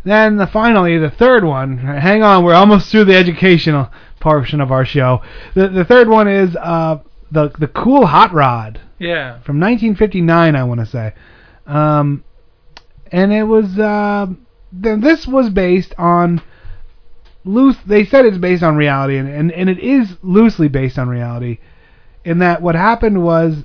A: Then the, finally, the third one. Hang on, we're almost through the educational portion of our show. The the third one is uh the the cool hot rod
B: Yeah.
A: from 1959, I want to say. Um, and it was uh, th- this was based on loose. They said it's based on reality, and, and and it is loosely based on reality. In that, what happened was,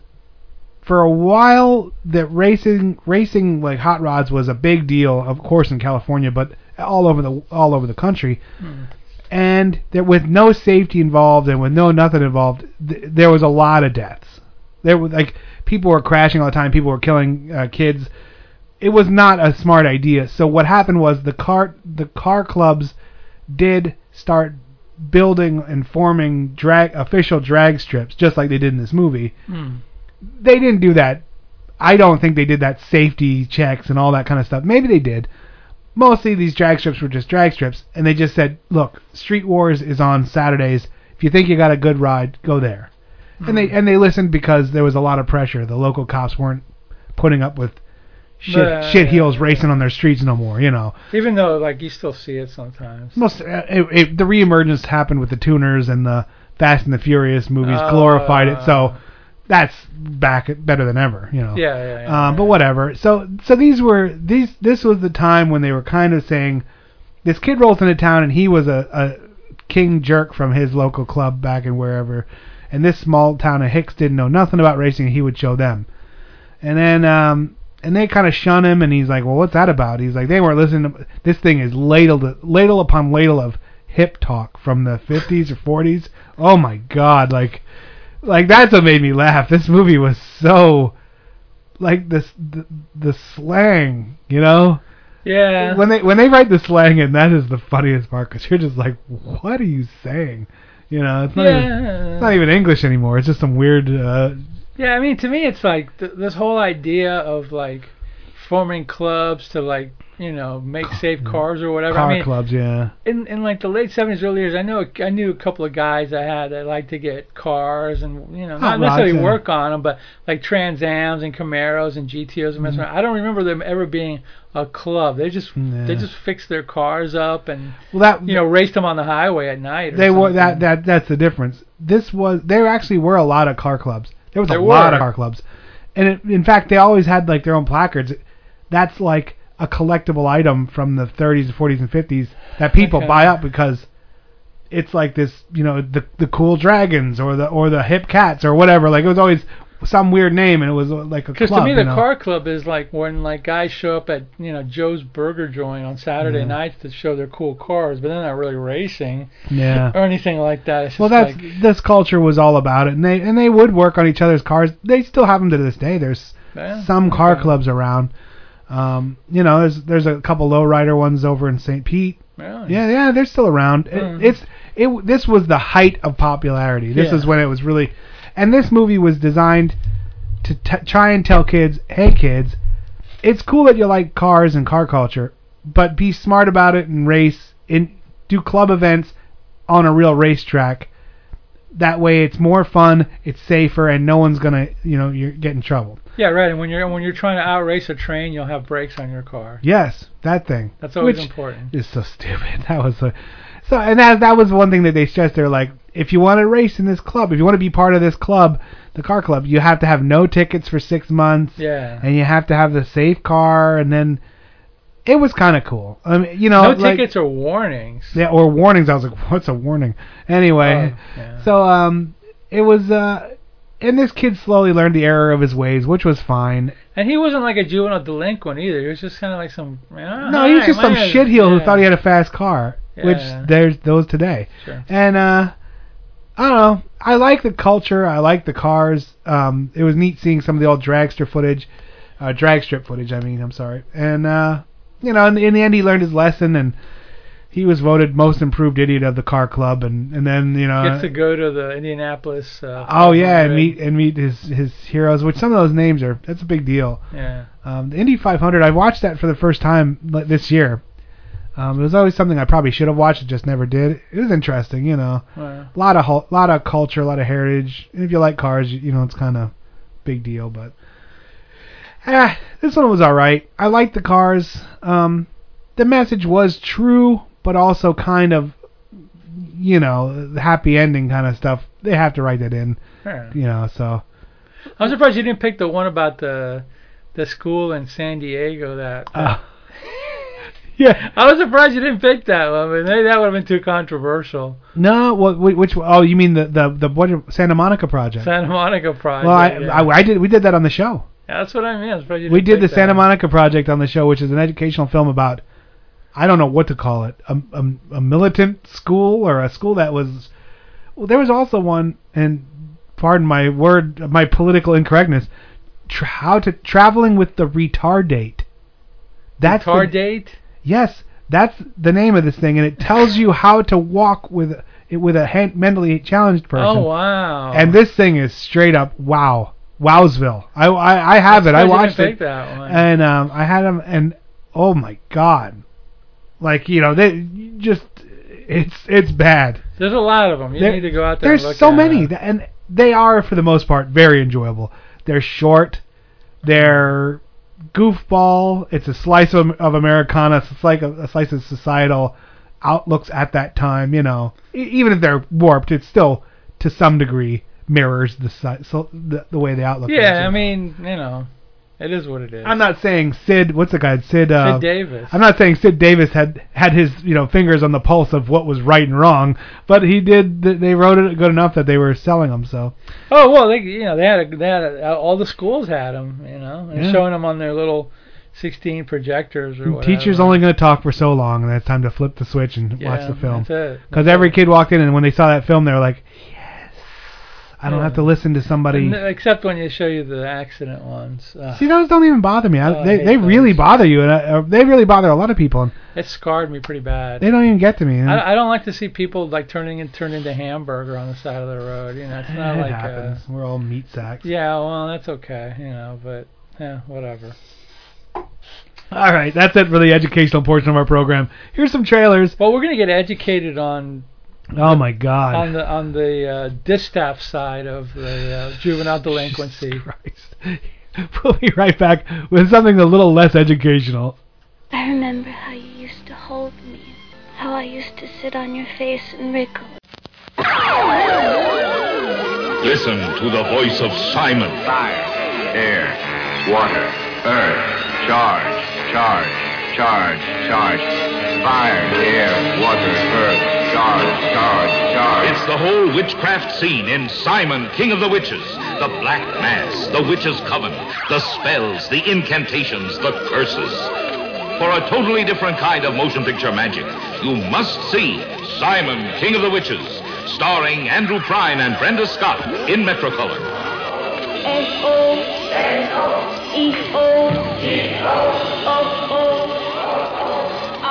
A: for a while, that racing racing like hot rods was a big deal, of course in California, but all over the all over the country. And that with no safety involved and with no nothing involved, th- there was a lot of deaths. There was like people were crashing all the time. People were killing uh, kids. It was not a smart idea. So what happened was the car the car clubs did start building and forming drag official drag strips, just like they did in this movie.
B: Hmm.
A: They didn't do that. I don't think they did that safety checks and all that kind of stuff. Maybe they did. Mostly these drag strips were just drag strips, and they just said, "Look, Street Wars is on Saturdays. If you think you got a good ride, go there." And they and they listened because there was a lot of pressure. The local cops weren't putting up with shit
B: Yeah,
A: shit
B: yeah,
A: heels racing on their streets no more. You know,
B: Even though, like, you still see it sometimes.
A: most uh, it, it, the reemergence happened with the tuners and the Fast and the Furious movies glorified it. So that's back better than ever. You know.
B: Yeah, yeah, yeah.
A: Um, but whatever. So so these were these this was the time when they were kind of saying this kid rolls into town and he was a, a king jerk from his local club back in wherever, and this small town of Hicks didn't know nothing about racing. and He would show them, and then um and they kind of shun him and he's like, well, what's that about? He's like, they weren't listening. to This thing is ladle ladle upon ladle of hip talk from the 50s or 40s. Oh my god, like like that's what made me laugh. This movie was so like this the, the slang, you know.
B: Yeah.
A: When they when they write the slang and that is the funniest part because you're just like, what are you saying? You know, it's not even it's not even English anymore. It's just some weird. Uh,
B: Yeah, I mean, to me, it's like th- this whole idea of like forming clubs to like you know make safe cars or whatever.
A: Car
B: I mean,
A: clubs, yeah.
B: in in like the late seventies, early years, I know I knew a couple of guys that had that liked to get cars and you know not
A: Hot
B: necessarily work on them, but like Trans Ams and Camaros and GTOs and
A: Mm-hmm.
B: I don't remember them ever being a club. They just
A: Yeah.
B: they just fixed their cars up and
A: Well, that
B: you know raced them on the highway at night.
A: They were that that that's the difference. This was there actually were a lot of car clubs. There was a
B: There
A: lot of car clubs, and it, in fact they always had like their own placards. That's like a collectible item from the 30s, and 40s, and 50s that people
B: Okay.
A: buy up because it's like this, you know, the the cool dragons or the or the hip cats or whatever. Like it was always some weird name, and it was uh, like a club.
B: Because to me,
A: you
B: the
A: know?
B: car club is like when like guys show up at you know Joe's Burger Joint on Saturday
A: Yeah.
B: nights to show their cool cars, but they're not really racing
A: yeah.
B: or anything like that. It's
A: Well, that's
B: like
A: this culture was all about it, and they and they would work on each other's cars. They still have them to this day. There's
B: Yeah,
A: some car
B: okay.
A: clubs around. Um, you know, there's there's a couple lowrider ones over in St. Pete.
B: Really?
A: Yeah, yeah, they're still around. It-
B: Mhm.
A: it's it. This was the height of popularity. This
B: Yeah.
A: is when it was really, and this movie was designed to t- try and tell kids, hey kids, it's cool that you like cars and car culture, but be smart about it and race and do club events on a real racetrack. That way, it's more fun, it's safer, and no one's gonna, you know, you get in trouble.
B: Yeah, right. And when you're when you're trying to outrace a train, you'll have brakes on your car.
A: Yes, that thing.
B: That's always
A: Which
B: important.
A: It's so stupid. That was a, so, and that that was one thing that they stressed. They're like, if you want to race in this club, if you want to be part of this club, the car club, you have to have no tickets for six months,
B: Yeah.
A: and you have to have the safe car, and then it was kind of cool. I mean, you know,
B: No
A: like,
B: tickets or warnings.
A: yeah, or warnings. I was like, what's a warning? Anyway,
B: Oh, yeah.
A: so um, it was uh, and this kid slowly learned the error of his ways, which was fine.
B: And he wasn't like a juvenile delinquent either. He was just kind of like some. Oh,
A: No, he was just some
B: name is-"
A: shitheel who thought he had a fast car, which
B: Yeah.
A: there's those today.
B: Sure.
A: And uh, I don't know. I like the culture. I like the cars. Um, it was neat seeing some of the old dragster footage, uh, drag strip footage. I mean, I'm sorry. And uh, you know, in, in the end, he learned his lesson, and he was voted most improved idiot of the car club. And and then you know,
B: Gets to go to the Indianapolis. Uh,
A: oh yeah, and meet and meet his his heroes. Which some of those names are that's a big deal.
B: Yeah.
A: Um, the Indy 500, I watched that for the first time this year. Um, it was always something I probably should have watched, it just never did. It was interesting, you know.
B: Well,
A: A lot of lot of culture, a lot of heritage. And if you like cars, you, you know it's kind of big deal. But ah, this one was all right. I liked the cars. Um, the message was true, but also kind of, you know, the happy ending kind of stuff. They have to write that in, you know. So
B: I'm surprised you didn't pick the one about the the school in San Diego. That.
A: uh, yeah.
B: I was surprised you didn't pick that one. But maybe that would have been too controversial.
A: No, what? Which? Oh, you mean the the the what, Santa Monica project?
B: Santa Monica Project.
A: well, I,
B: yeah.
A: I I did we did that on the show.
B: Yeah, that's what I mean. I'm surprised you
A: We
B: didn't
A: the Santa
B: that.
A: Monica project on the show, which is an educational film about I don't know what to call it, a a, a militant school or a school that was. Well, there was also one, and pardon my word, my political incorrectness. Tra- how to traveling with the retardate. That's the-
B: Retardate.
A: Yes, that's the name of this thing, and it tells you how to walk with it with a hand, mentally challenged person.
B: Oh wow.
A: And this thing is straight up wow, Wowsville. I I, I have it. I watched it,
B: that one.
A: and um, I had them, and oh my god, like you know they just it's it's bad.
B: There's a lot of them. You
A: There-
B: need to go out there.
A: There's
B: and look
A: so many,
B: it.
A: th- and they are for the most part very enjoyable. They're short. They're goofball. It's a slice of, of Americana. It's like a, a slice of societal outlooks at that time. You know, E- even if they're warped, it's still to some degree mirrors the si- so the, the way the outlook. is,
B: Yeah, I
A: know.
B: mean, you know, it is what it is.
A: I'm not saying Sid. What's the guy? Sid. Uh,
B: Sid Davis.
A: I'm not saying Sid Davis had had his you know fingers on the pulse of what was right and wrong, but he did. th- They wrote it good enough that they were selling them. So
B: Oh well, they you know they had a, they had a, all the schools had them, you know, and
A: Yeah.
B: showing them on their little 16 projectors or whatever.
A: teachers only going to talk for so long, and it's time to flip the switch and
B: yeah,
A: watch the film.
B: That's it.
A: Because every kid walked in, and when they saw that film, they were like, "Yes, I don't
B: Yeah.
A: have to listen to somebody."
B: And, uh, except when you show you the accident ones. Ugh,
A: See, those don't even bother me. I,
B: Oh, I
A: they
B: hate
A: they really bother you, and I, uh, they really bother a lot of people, and
B: it scarred me pretty bad.
A: they don't even get to me.
B: I, I don't like to see people like turning and turn into hamburger on the side of the road. You know, it's not
A: it
B: like uh,
A: happens. We're all meat sacks.
B: yeah, well, that's okay, you know, but yeah, whatever.
A: All right, that's it for the educational portion of our program. Here's some trailers.
B: Well, we're gonna get educated on
A: Oh my God!
B: on the on the uh, distaff side of the uh, juvenile delinquency.
A: Christ. We'll be right back with something a little less educational.
H: I remember how you used to hold me, how I used to sit on your face and wriggle.
I: Listen to the voice of Simon.
G: Fire, air, water, earth, charge, charge, charge, charge. Fire, air, water, earth, charge, charge, charge.
I: It's the whole witchcraft scene in Simon, King of the Witches. The Black Mass, the Witch's Coven, the spells, the incantations, the curses. For a totally different kind of motion picture magic, you must see Simon, King of the Witches, starring Andrew Prine and Brenda Scott in Metrocolor.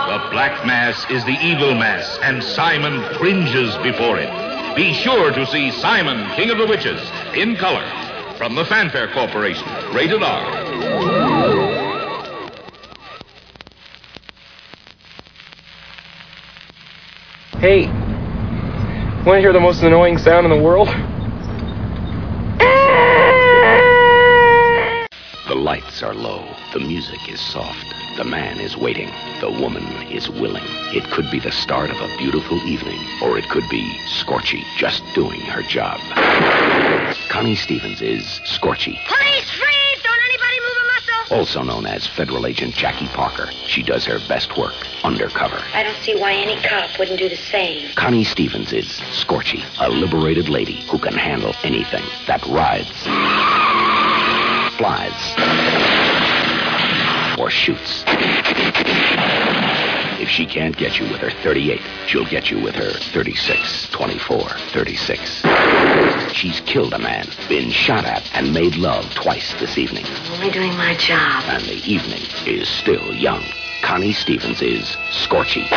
I: The Black Mass is the evil mass, and Simon cringes before it. Be sure to see Simon, King of the Witches, in color, from the Fanfare Corporation. Rated R.
J: Hey, want to hear the most annoying sound in the world?
K: The lights are low. The music is soft. The man is waiting. The woman is willing. It could be the start of a beautiful evening, or it could be Scorchy just doing her job. Connie Stevens is Scorchy,
H: Police freeze! Don't anybody move a muscle!
K: also known as Federal Agent Jackie Parker. She does her best work undercover.
H: I don't see why any cop wouldn't do the same.
K: Connie Stevens is Scorchy, a liberated lady who can handle anything that rides, flies, or shoots. If she can't get you with her 38, she'll get you with her 36, 24, 36. She's killed a man, been shot at, and made love twice this evening.
H: Only doing my job.
K: And the evening is still young. Connie Stevens is Scorchy.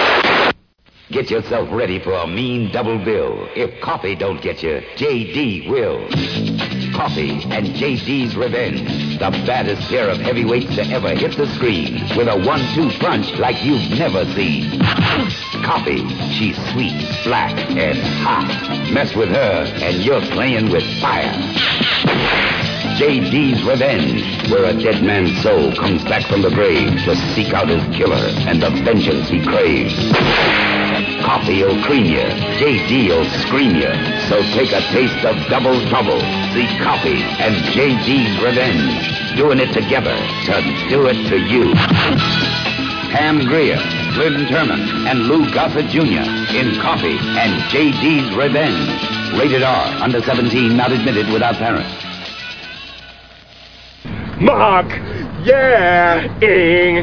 L: Get yourself ready for a mean double bill. If coffee don't get you, JD will. Coffee and JD's Revenge. The baddest pair of heavyweights to ever hit the screen with a one-two punch like you've never seen. Coffee, she's sweet, black, and hot. Mess with her, and you're playing with fire. JD's Revenge, where a dead man's soul comes back from the grave to seek out his killer and the vengeance he craves. Coffee'll cream you, JD'll scream you. So take a taste of double trouble. See Coffee and JD's Revenge, doing it together to do it to you. Pam Grier, Glynn Turman, and Lou Gossett Jr. in Coffee and JD's Revenge. Rated R, under 17, not admitted without parents.
J: Mock, yeah, ing,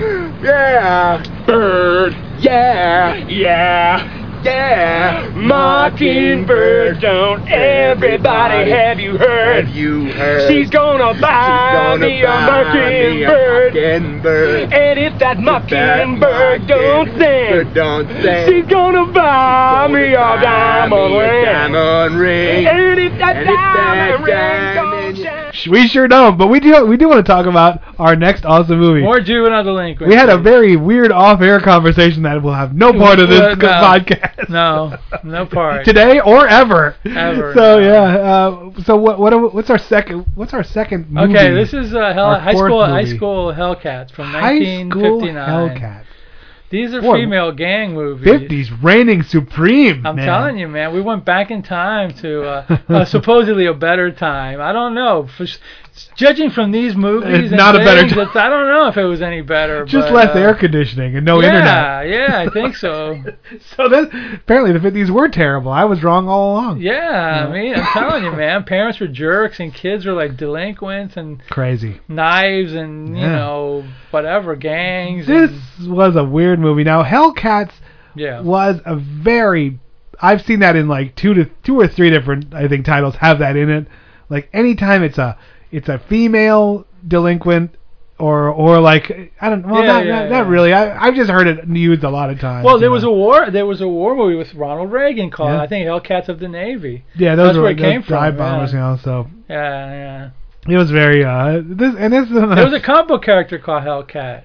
J: yeah, bird, yeah, yeah, yeah, mockingbird. Don't everybody have you heard?
M: Have you heard?
J: She's gonna buy
M: gonna
J: me a
M: buy me a
J: mockingbird.
M: mockingbird.
J: And if that mockingbird don't
M: mockingbird
J: sing,
M: don't sing,
J: she's gonna buy me a diamond
M: me a
J: ring.
M: diamond ring.
J: And if that
M: And if that
J: diamond ring.
A: We sure don't, but we do. We do want to talk about our next awesome movie.
B: More juvenile delinquency.
A: we had a very weird off-air conversation that will have no part of this
B: Uh, no.
A: podcast.
B: No, no part.
A: today or ever.
B: Ever,
A: So
B: no.
A: yeah. Uh, so what? What? are- What's our second? What's our second movie?
B: Okay, this is uh, Hell, high school high school Hellcats from 1959.
A: High School
B: 1959. These are
A: Boy,
B: female gang movies.
A: Fifties reigning supreme.
B: I'm
A: man.
B: telling you, man, we went back in time to uh, uh, supposedly a better time. I don't know. For, judging from these movies,
A: It's
B: and
A: not a better
B: I don't know if it was any better.
A: Just
B: but,
A: less
B: uh,
A: air conditioning and no
B: yeah,
A: internet.
B: Yeah, I think so.
A: So that apparently the fifties were terrible. I was wrong all along.
B: Yeah, I mean, I'm telling you, man, parents were jerks and kids were like delinquents and
A: Crazy.
B: knives and you
A: Yeah.
B: know whatever gangs.
A: This was a weird movie. Now Hellcats
B: yeah.
A: was a very I've seen that in like two to two or three different I think titles have that in it. Like anytime it's a it's a female delinquent or or like I don't well
B: Yeah,
A: not,
B: yeah,
A: not,
B: yeah.
A: not really. I I've just heard it used a lot of times.
B: Well, there was a war. There was a war movie with Ronald Reagan called. I think Hellcats of the Navy.
A: yeah those
B: that's
A: were
B: where it came from,
A: dive bombers
B: yeah.
A: you know so
B: Yeah, yeah.
A: it was very uh this and this
B: yeah. There was a comic book character called Hellcat.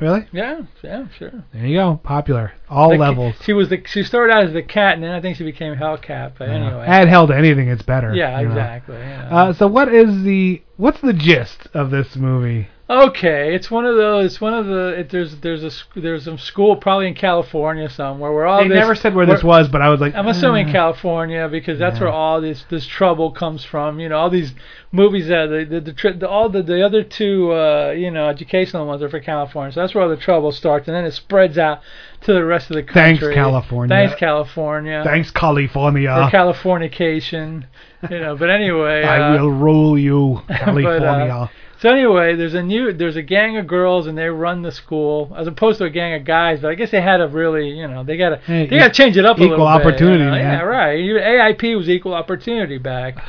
A: Really?
B: Yeah, yeah, sure.
A: There you go. Popular. All
B: The-
A: levels.
B: She was the she started out as the cat, and then I think she became Hellcat. But
A: Yeah.
B: anyway,
A: Add hell to anything, it's better.
B: Yeah, exactly. yeah.
A: Uh, so what is the what's the gist of this movie?
B: Okay, it's one of those. It's one of the. It, there's there's a there's some school probably in California somewhere where all
A: they
B: this,
A: never said where this was, but I was like,
B: I'm assuming
A: uh,
B: California because that's
A: Yeah.
B: where all this this trouble comes from. You know, all these movies that the the, the, tri- the all the the other two uh, you know educational ones are for California. So that's where all the trouble starts, and then it spreads out to the rest of the country. Thanks.
A: California.
B: Thanks California.
A: Thanks, California.
B: For Californication. you know, but anyway.
A: I
B: uh,
A: will rule you,
B: but, uh,
A: California.
B: So anyway, there's a new there's a gang of girls and they run the school as opposed to a gang of guys. But I guess they had to really you know they gotta
A: Hey,
B: they gotta change it up a little bit.
A: Equal opportunity,
B: you know?
A: man.
B: Yeah, right. AIP was equal opportunity back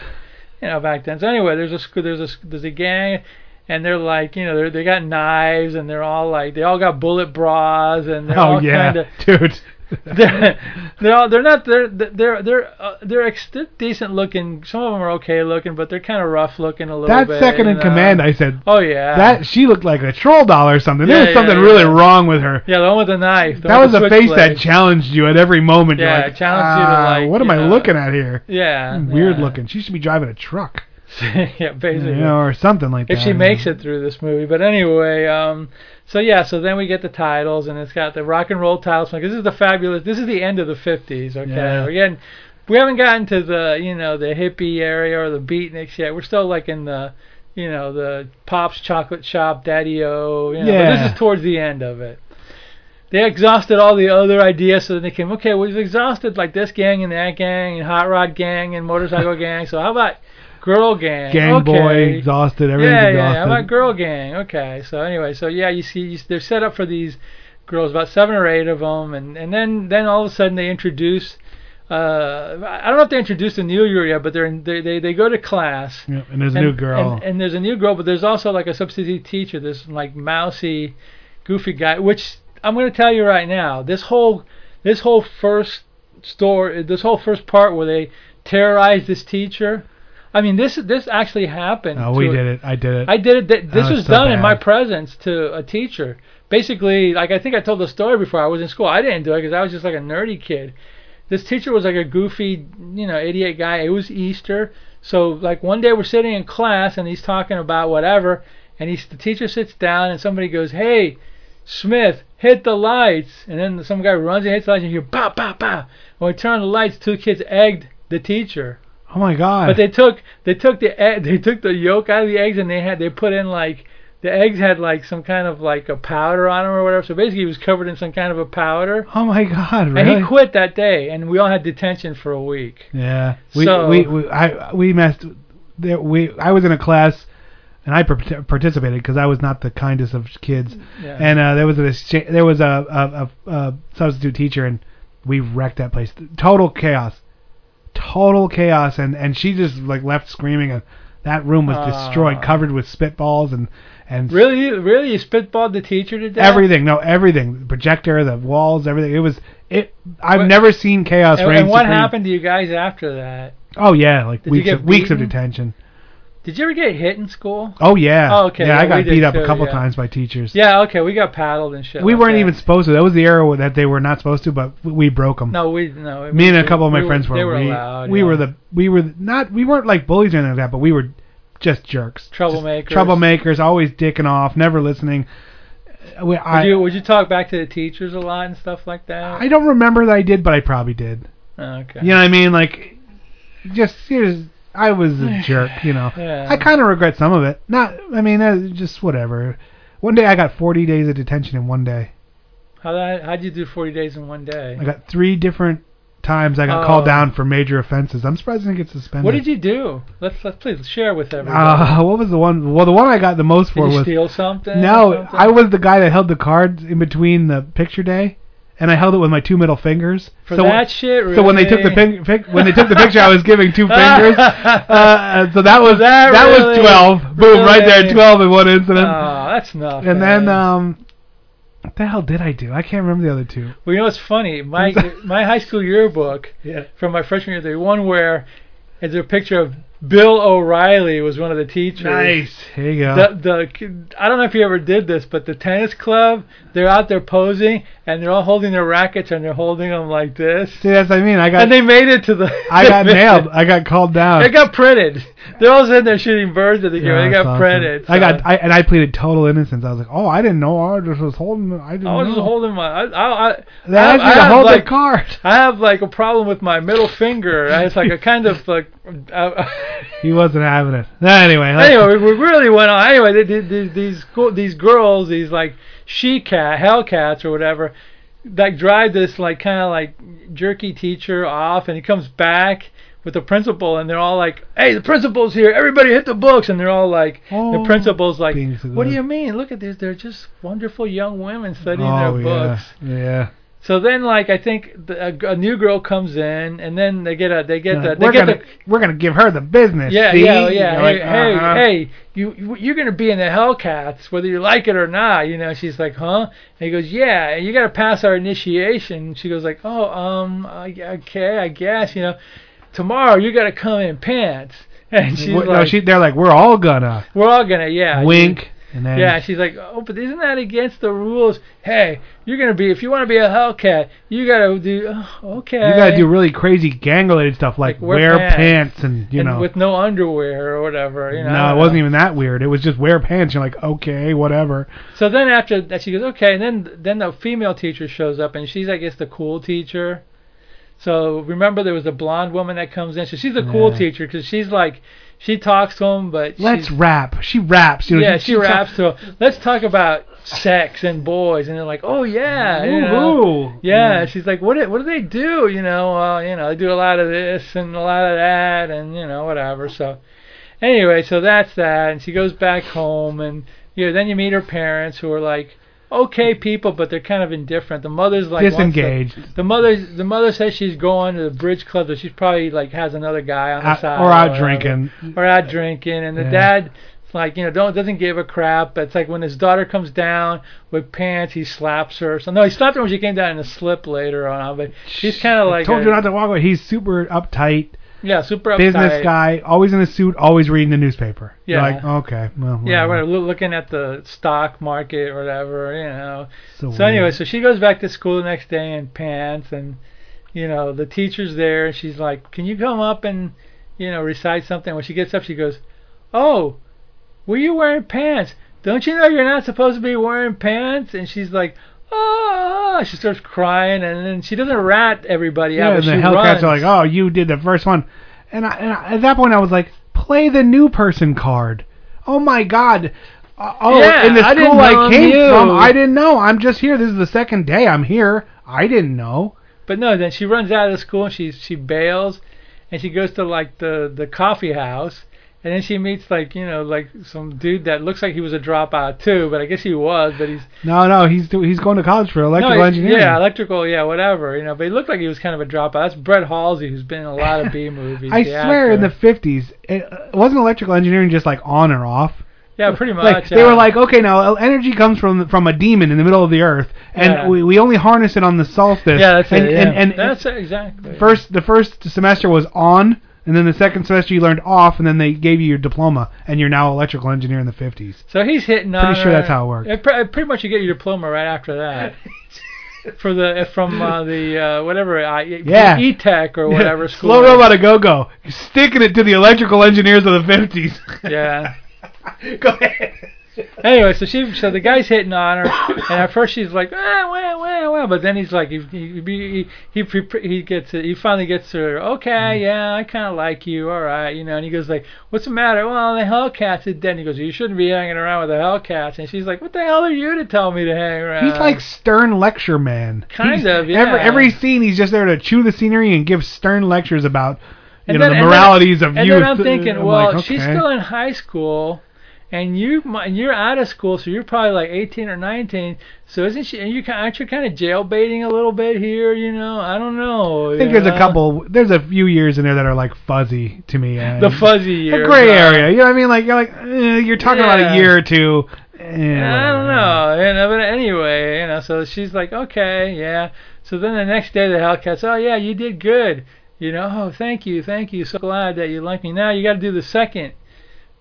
B: you know back then. So anyway, there's a there's a there's a gang. And they're like, you know, they they got knives, and they're all like, they all got bullet bras, and they're
A: oh
B: all
A: yeah,
B: kind of,
A: dude.
B: they're they're all, they're not they're they're they're uh, they're ex- they're decent looking. Some of them are okay looking, but they're kind of rough looking a little bit.
A: that
B: bit.
A: second in
B: know.
A: command, I said.
B: Oh yeah.
A: That she looked like a troll doll or something.
B: Yeah,
A: there was
B: yeah,
A: something
B: yeah.
A: really wrong with her.
B: yeah, the one with the knife. the
A: that was a face that challenged you at every moment. You're
B: Yeah,
A: like,
B: challenged you to,
A: "Ah,
B: like,
A: what am
B: you
A: I
B: know."
A: looking at here?
B: Yeah,
A: Weird
B: yeah.
A: looking. She should be driving a truck,
B: yeah, basically.
A: you know, or something like
B: if
A: that.
B: If she makes it through this movie. But anyway, um, so yeah, so then we get the titles, and it's got the rock and roll titles. Like this is the fabulous. This is the end of the '50s. Okay,
A: Yeah.
B: we're getting, we haven't gotten to the you know the hippie area or the beatniks yet. We're still like in the you know the Pops Chocolate Shop, Daddy O. You know, but
A: Yeah.
B: this is towards the end of it. They exhausted all the other ideas, so then they came. Okay, we've exhausted like this gang and that gang and hot rod gang and motorcycle gang. So how about girl gang?
A: Gang
B: okay.
A: boy, exhausted, everything's
B: yeah,
A: exhausted.
B: Yeah, How about girl gang? Okay. So anyway, so yeah, you see, you, they're set up for these girls, about seven or eight of them, and and then then all of a sudden they introduce. Uh, I don't know if they introduced a new girl yet, but they're in, they, they they go to class.
A: Yeah, and there's a new girl.
B: And, and there's a new girl, but there's also like a substitute teacher, this like mousy, goofy guy. Which I'm going to tell you right now, this whole this whole first story, this whole first part where they terrorize this teacher. I mean, this this actually happened.
A: oh, we
B: to-
A: did it. I did it.
B: I did it. Th- this
A: That was
B: was
A: so
B: done in my presence to a teacher. Basically, like I think I told the story before. I was in school. I didn't do it because I was just like a nerdy kid. This teacher was like a goofy, you know, idiot guy. It was Easter, so like one day we're sitting in class and he's talking about whatever, and he's the teacher sits down and somebody goes, "Hey, Smith, hit the lights," and then some guy runs and hits the lights and you hear "pow pow pow." When we turn on the lights, two kids egged the teacher.
A: Oh my god.
B: But they took they took the egg, they took the yolk out of the eggs and they had they put in like the eggs had like some kind of like a powder on them or whatever. So basically, he was covered in some kind of a powder.
A: oh my god. Really?
B: And he quit that day, and we all had detention for a week.
A: Yeah. We
B: So-
A: we, we I we messed. There we I was in a class. And I participated because I was not the kindest of kids.
B: Yeah.
A: And uh, there was a there was a, a, a, a substitute teacher, and we wrecked that place. Total chaos, total chaos. And and she just like left screaming, and that room was destroyed,
B: Ah.
A: covered with spitballs and and
B: Really, really, you spitballed the teacher to death.
A: everything. No, everything. The projector, the walls, everything. It was it. I've
B: What-
A: never seen chaos
B: And, and what
A: supreme.
B: happened to you guys after that?
A: Oh yeah, like
B: Did
A: weeks of, weeks of detention.
B: Did you ever get hit in school?
A: Oh yeah.
B: Oh, okay,
A: Yeah,
B: yeah,
A: I got beat up
B: too,
A: a couple
B: yeah.
A: times by teachers.
B: Yeah, okay, we got paddled and shit.
A: we
B: like
A: weren't
B: that.
A: even supposed to. That was the era that they were not supposed to, but we- broke them.
B: No, we no.
A: Me and a
B: we-
A: couple of my
B: we
A: friends were.
B: They were
A: we,
B: allowed.
A: we
B: yeah.
A: were the we were not we weren't like bullies or anything like that, but we were just jerks.
B: troublemakers.
A: Troublemakers, always dicking off, never listening. Uh, We, I
B: Would you would you talk back to the teachers a lot and stuff like that?
A: I don't remember that I did, but I probably did.
B: Oh, okay.
A: You know what I mean? Like, just here's I was a jerk. You know.
B: Yeah.
A: I kind of regret some of it. Not. I mean, uh, just whatever. One day I got 40 days of detention in one day.
B: How that how'd you do 40 days in one day?
A: I got three different times I got
B: Oh.
A: called down for major offenses. I'm surprised I didn't get suspended.
B: What did you do? Let's let's please share with everybody.
A: Uh, what was the one? Well, the one I got the most
B: Did
A: for
B: you
A: was
B: steal something?
A: no.
B: something?
A: I was the guy that held the cards in between the picture day, and I held it with my two middle fingers.
B: For
A: so
B: that shit, really?
A: So when they took the pic, pic, when they took the picture, I was giving two fingers. Uh, so that was
B: that
A: that,
B: really?
A: was twelve. Boom, right there, twelve in one incident.
B: Oh, that's nothing.
A: and then um, what the hell did I do? I can't remember the other two.
B: Well, you know what's funny? My my high school yearbook
A: Yeah.
B: from my freshman year, the one where is there a picture of Bill O'Reilly was one of the teachers.
A: Nice. Here you go.
B: The the I don't know if you ever did this, but the tennis club, they're out there posing and they're all holding their rackets and they're holding them like this.
A: See, that's what I mean. I got
B: and they made it to the.
A: I got nailed.
B: it.
A: I got called down.
B: It got printed. They're all sitting there shooting birds at the game.
A: Yeah,
B: They
A: that's
B: got
A: awesome.
B: printed.
A: I got I, and I pleaded total innocence. I was like, oh, I didn't know. I just was holding. I didn't
B: I was
A: know.
B: just holding my. I, I, I,
A: They
B: I I have,
A: hold the card.
B: I have like a problem with my middle finger. It's like a kind of like. Uh,
A: He wasn't having it. Anyway.
B: anyway, we really went on. Anyway, they, these these girls, these like she cat, hellcats or whatever, like drive this like kind of like jerky teacher off, and he comes back with the principal, and they're all like, "Hey, the principal's here! Everybody hit the books!" And they're all like, the
A: Oh,
B: principal's like, "What do you mean? Look at this! They're just wonderful young women studying
A: oh
B: their
A: yeah,
B: books."
A: yeah.
B: So then, like, I think the, a, a new girl comes in, and then they get a they get the they
A: we're
B: get
A: gonna
B: the
A: we're gonna give her the business.
B: yeah,
A: see?
B: yeah, yeah. Hey,
A: like,
B: hey,
A: uh-huh.
B: hey, you you- you're gonna be in the Hellcats whether you like it or not. You know, she's like, huh? And he goes, yeah. And you gotta pass our initiation. She goes like, oh, um, okay, I guess. You know, tomorrow you gotta come in pants. And she's
A: What-
B: like,
A: no, she, they're like, we're all gonna
B: we're all gonna, yeah.
A: wink, and then
B: Yeah, she's like, oh, but isn't that against the rules? Hey, you're gonna be if you want to be a Hellcat, you gotta do oh, okay.
A: you gotta do really crazy gang related stuff like,
B: Like wear
A: wear
B: pants.
A: pants, and you
B: and
A: know.
B: with no underwear or whatever. You know,
A: no, it wasn't even that weird. It was just wear pants. You're like, okay, whatever.
B: So then after that, she goes, okay. And then then the female teacher shows up, and she's I guess the cool teacher. So remember there was a blonde woman that comes in. So she's a cool
A: Yeah.
B: teacher because she's like she talks to him, but
A: Let's rap. She raps. You know,
B: yeah, she raps to him. Let's talk about sex and boys, and they're like, oh yeah, you know.
A: Woohoo.
B: Yeah,
A: Yeah.
B: she's like, what? do- What do they do? You know, well, you know, they do a lot of this and a lot of that, and you know, whatever. So, anyway, so that's that, and she goes back home, and you know, then you meet her parents, who are like, okay people, but they're kind of indifferent. The mother's like
A: Disengaged.
B: the mother, the mother says she's going to the bridge club, but she's probably like has another guy on the
A: Out-
B: side,
A: or out
B: whatever.
A: drinking.
B: or out drinking, and the
A: Yeah.
B: dad. Like you know, don't doesn't give a crap. But it's like when his daughter comes down with pants, he slaps her. So no, he slapped her when she came down in a slip later on. But she's kind of like
A: Told
B: a-
A: you not to walk away. He's super uptight,
B: yeah, super uptight.
A: business guy, always in a suit, always reading the newspaper. You're
B: Yeah.
A: like, okay, well,
B: Yeah,
A: whatever.
B: we're looking at the stock market or whatever, you know.
A: So
B: So anyway, so she goes back to school the next day in pants, and you know the teacher's there, and she's like, "Can you come up and you know recite something?" When she gets up, she goes, "Oh, were you wearing pants? Don't you know you're not supposed to be wearing pants?" And she's like, "Ah!" She starts crying, and then she doesn't rat everybody
A: yeah,
B: out,
A: and the Hellcats
B: runs.
A: are like, oh, you did the first one, and, I, and I, at that point I was like, play the new person card. Oh my God. Uh, oh,
B: Yeah,
A: in the
B: I didn't
A: school
B: know
A: I came
B: you.
A: from, I didn't know. I'm just here. This is the second day I'm here. I didn't know.
B: But no, then she runs out of the school and she she bails, and she goes to like the the coffee house, and then she meets like you know like some dude that looks like he was a dropout too, but I guess he was, but he's
A: No, no, he's do- he's going to college for electrical
B: no,
A: engineering.
B: yeah, electrical, yeah, whatever, you know. But he looked like he was kind of a dropout. That's Brett Halsey, who's been in a lot of B movies.
A: I swear, in the 50s, it uh, wasn't electrical engineering just like on or off.
B: yeah, pretty much.
A: Like they were like, okay, now energy comes from from a demon in the middle of the earth, and
B: Yeah.
A: we, we only harness it on the solstice.
B: yeah, that's
A: and,
B: it. Yeah.
A: And, and,
B: that's it, exactly.
A: first the first semester was on, and then the second semester you learned off, and then they gave you your diploma, and you're now electrical engineer in the 50s.
B: So he's hitting on
A: Pretty sure that's how it.
B: Yeah, pre- pretty much, you get your diploma right after that. For the from uh, the uh, whatever I
A: Yeah.
B: E Tech or whatever school.
A: Slow robot a go go, sticking it to the electrical engineers of the 50s.
B: Yeah.
A: go ahead.
B: Anyway, so she, so the guy's hitting on her, and at first she's like, ah, well, well, well, but then he's like, he, he, he, he, he, he gets, it, he finally gets her, okay, yeah, I kind of like you, all right, you know, and he goes like, what's the matter? Well, the Hellcats is dead. And he goes, you shouldn't be hanging around with the Hellcats, and she's like, what the hell are you to tell me to hang around?
A: He's like stern lecture man.
B: Kind
A: He's-
B: of, yeah.
A: Every every scene, he's just there to chew the scenery and give stern lectures about you
B: And
A: know
B: then-
A: the
B: and then-
A: moralities of
B: and
A: youth.
B: then I'm thinking,
A: I'm
B: well,
A: like,
B: she's still in high school, and you and you're out of school, so you're probably like 18 or 19. So isn't she? And You aren't you kind of jailbaiting a little bit here? You know, I don't know.
A: I think there's a couple. There's a few years in there that are like fuzzy to me. uh,
B: The fuzzy years,
A: a gray
B: uh,
A: area. You know what I mean? Like you're like eh, you're talking about a year or two. Eh,
B: I don't know, you know, but anyway, you know, so she's like, okay, yeah. So then the next day the Hellcats, oh yeah, you did good. You know, oh, thank you, thank you, so glad that you like me. Now you got to do the second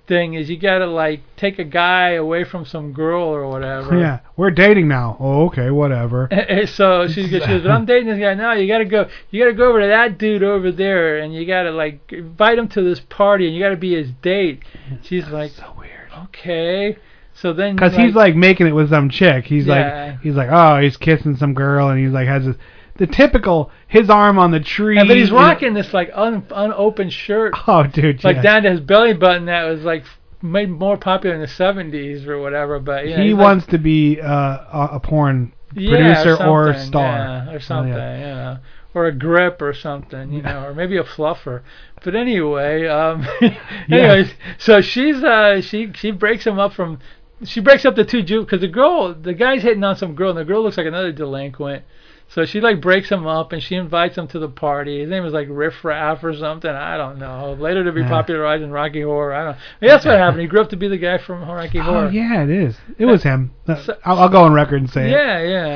B: thing is you got to like take a guy away from some girl or whatever.
A: Yeah, we're dating now. Oh, okay, whatever.
B: so she goes, she goes, but I'm dating this guy now. You gotta go, you gotta go over to that dude over there, and you gotta like invite him to this party, and you gotta be his date. She's like,
A: so weird.
B: Okay. So then,
A: Because he's like making it with some chick. He's
B: Yeah.
A: like, he's like, oh, he's kissing some girl, and he's like has this, the typical his arm on the tree.
B: But he's rocking this like un, unopened shirt,
A: Oh, dude,
B: like
A: yeah.
B: down to his belly button. That was like made more popular in the '70s or whatever. But yeah,
A: he
B: he's like-
A: wants to be uh, a, a porn
B: yeah,
A: producer or, star.
B: yeah, or
A: Oh,
B: something,
A: yeah.
B: or a grip or something, you know, or maybe a fluffer. But anyway, um, anyways, so she's uh she she breaks him up from she breaks up the two Jew because the girl the guy's hitting on some girl and the girl looks like another delinquent. So she like breaks him up and she invites him to the party. His name was like Riff Raff or something. I don't know. Later to be
A: Yeah.
B: popularized in Rocky Horror. I don't. Yeah, that's what happened. He grew up to be the guy from Rocky
A: Oh
B: Horror.
A: yeah, it is. It was him. I'll, I'll go on record and say it.
B: Yeah, yeah,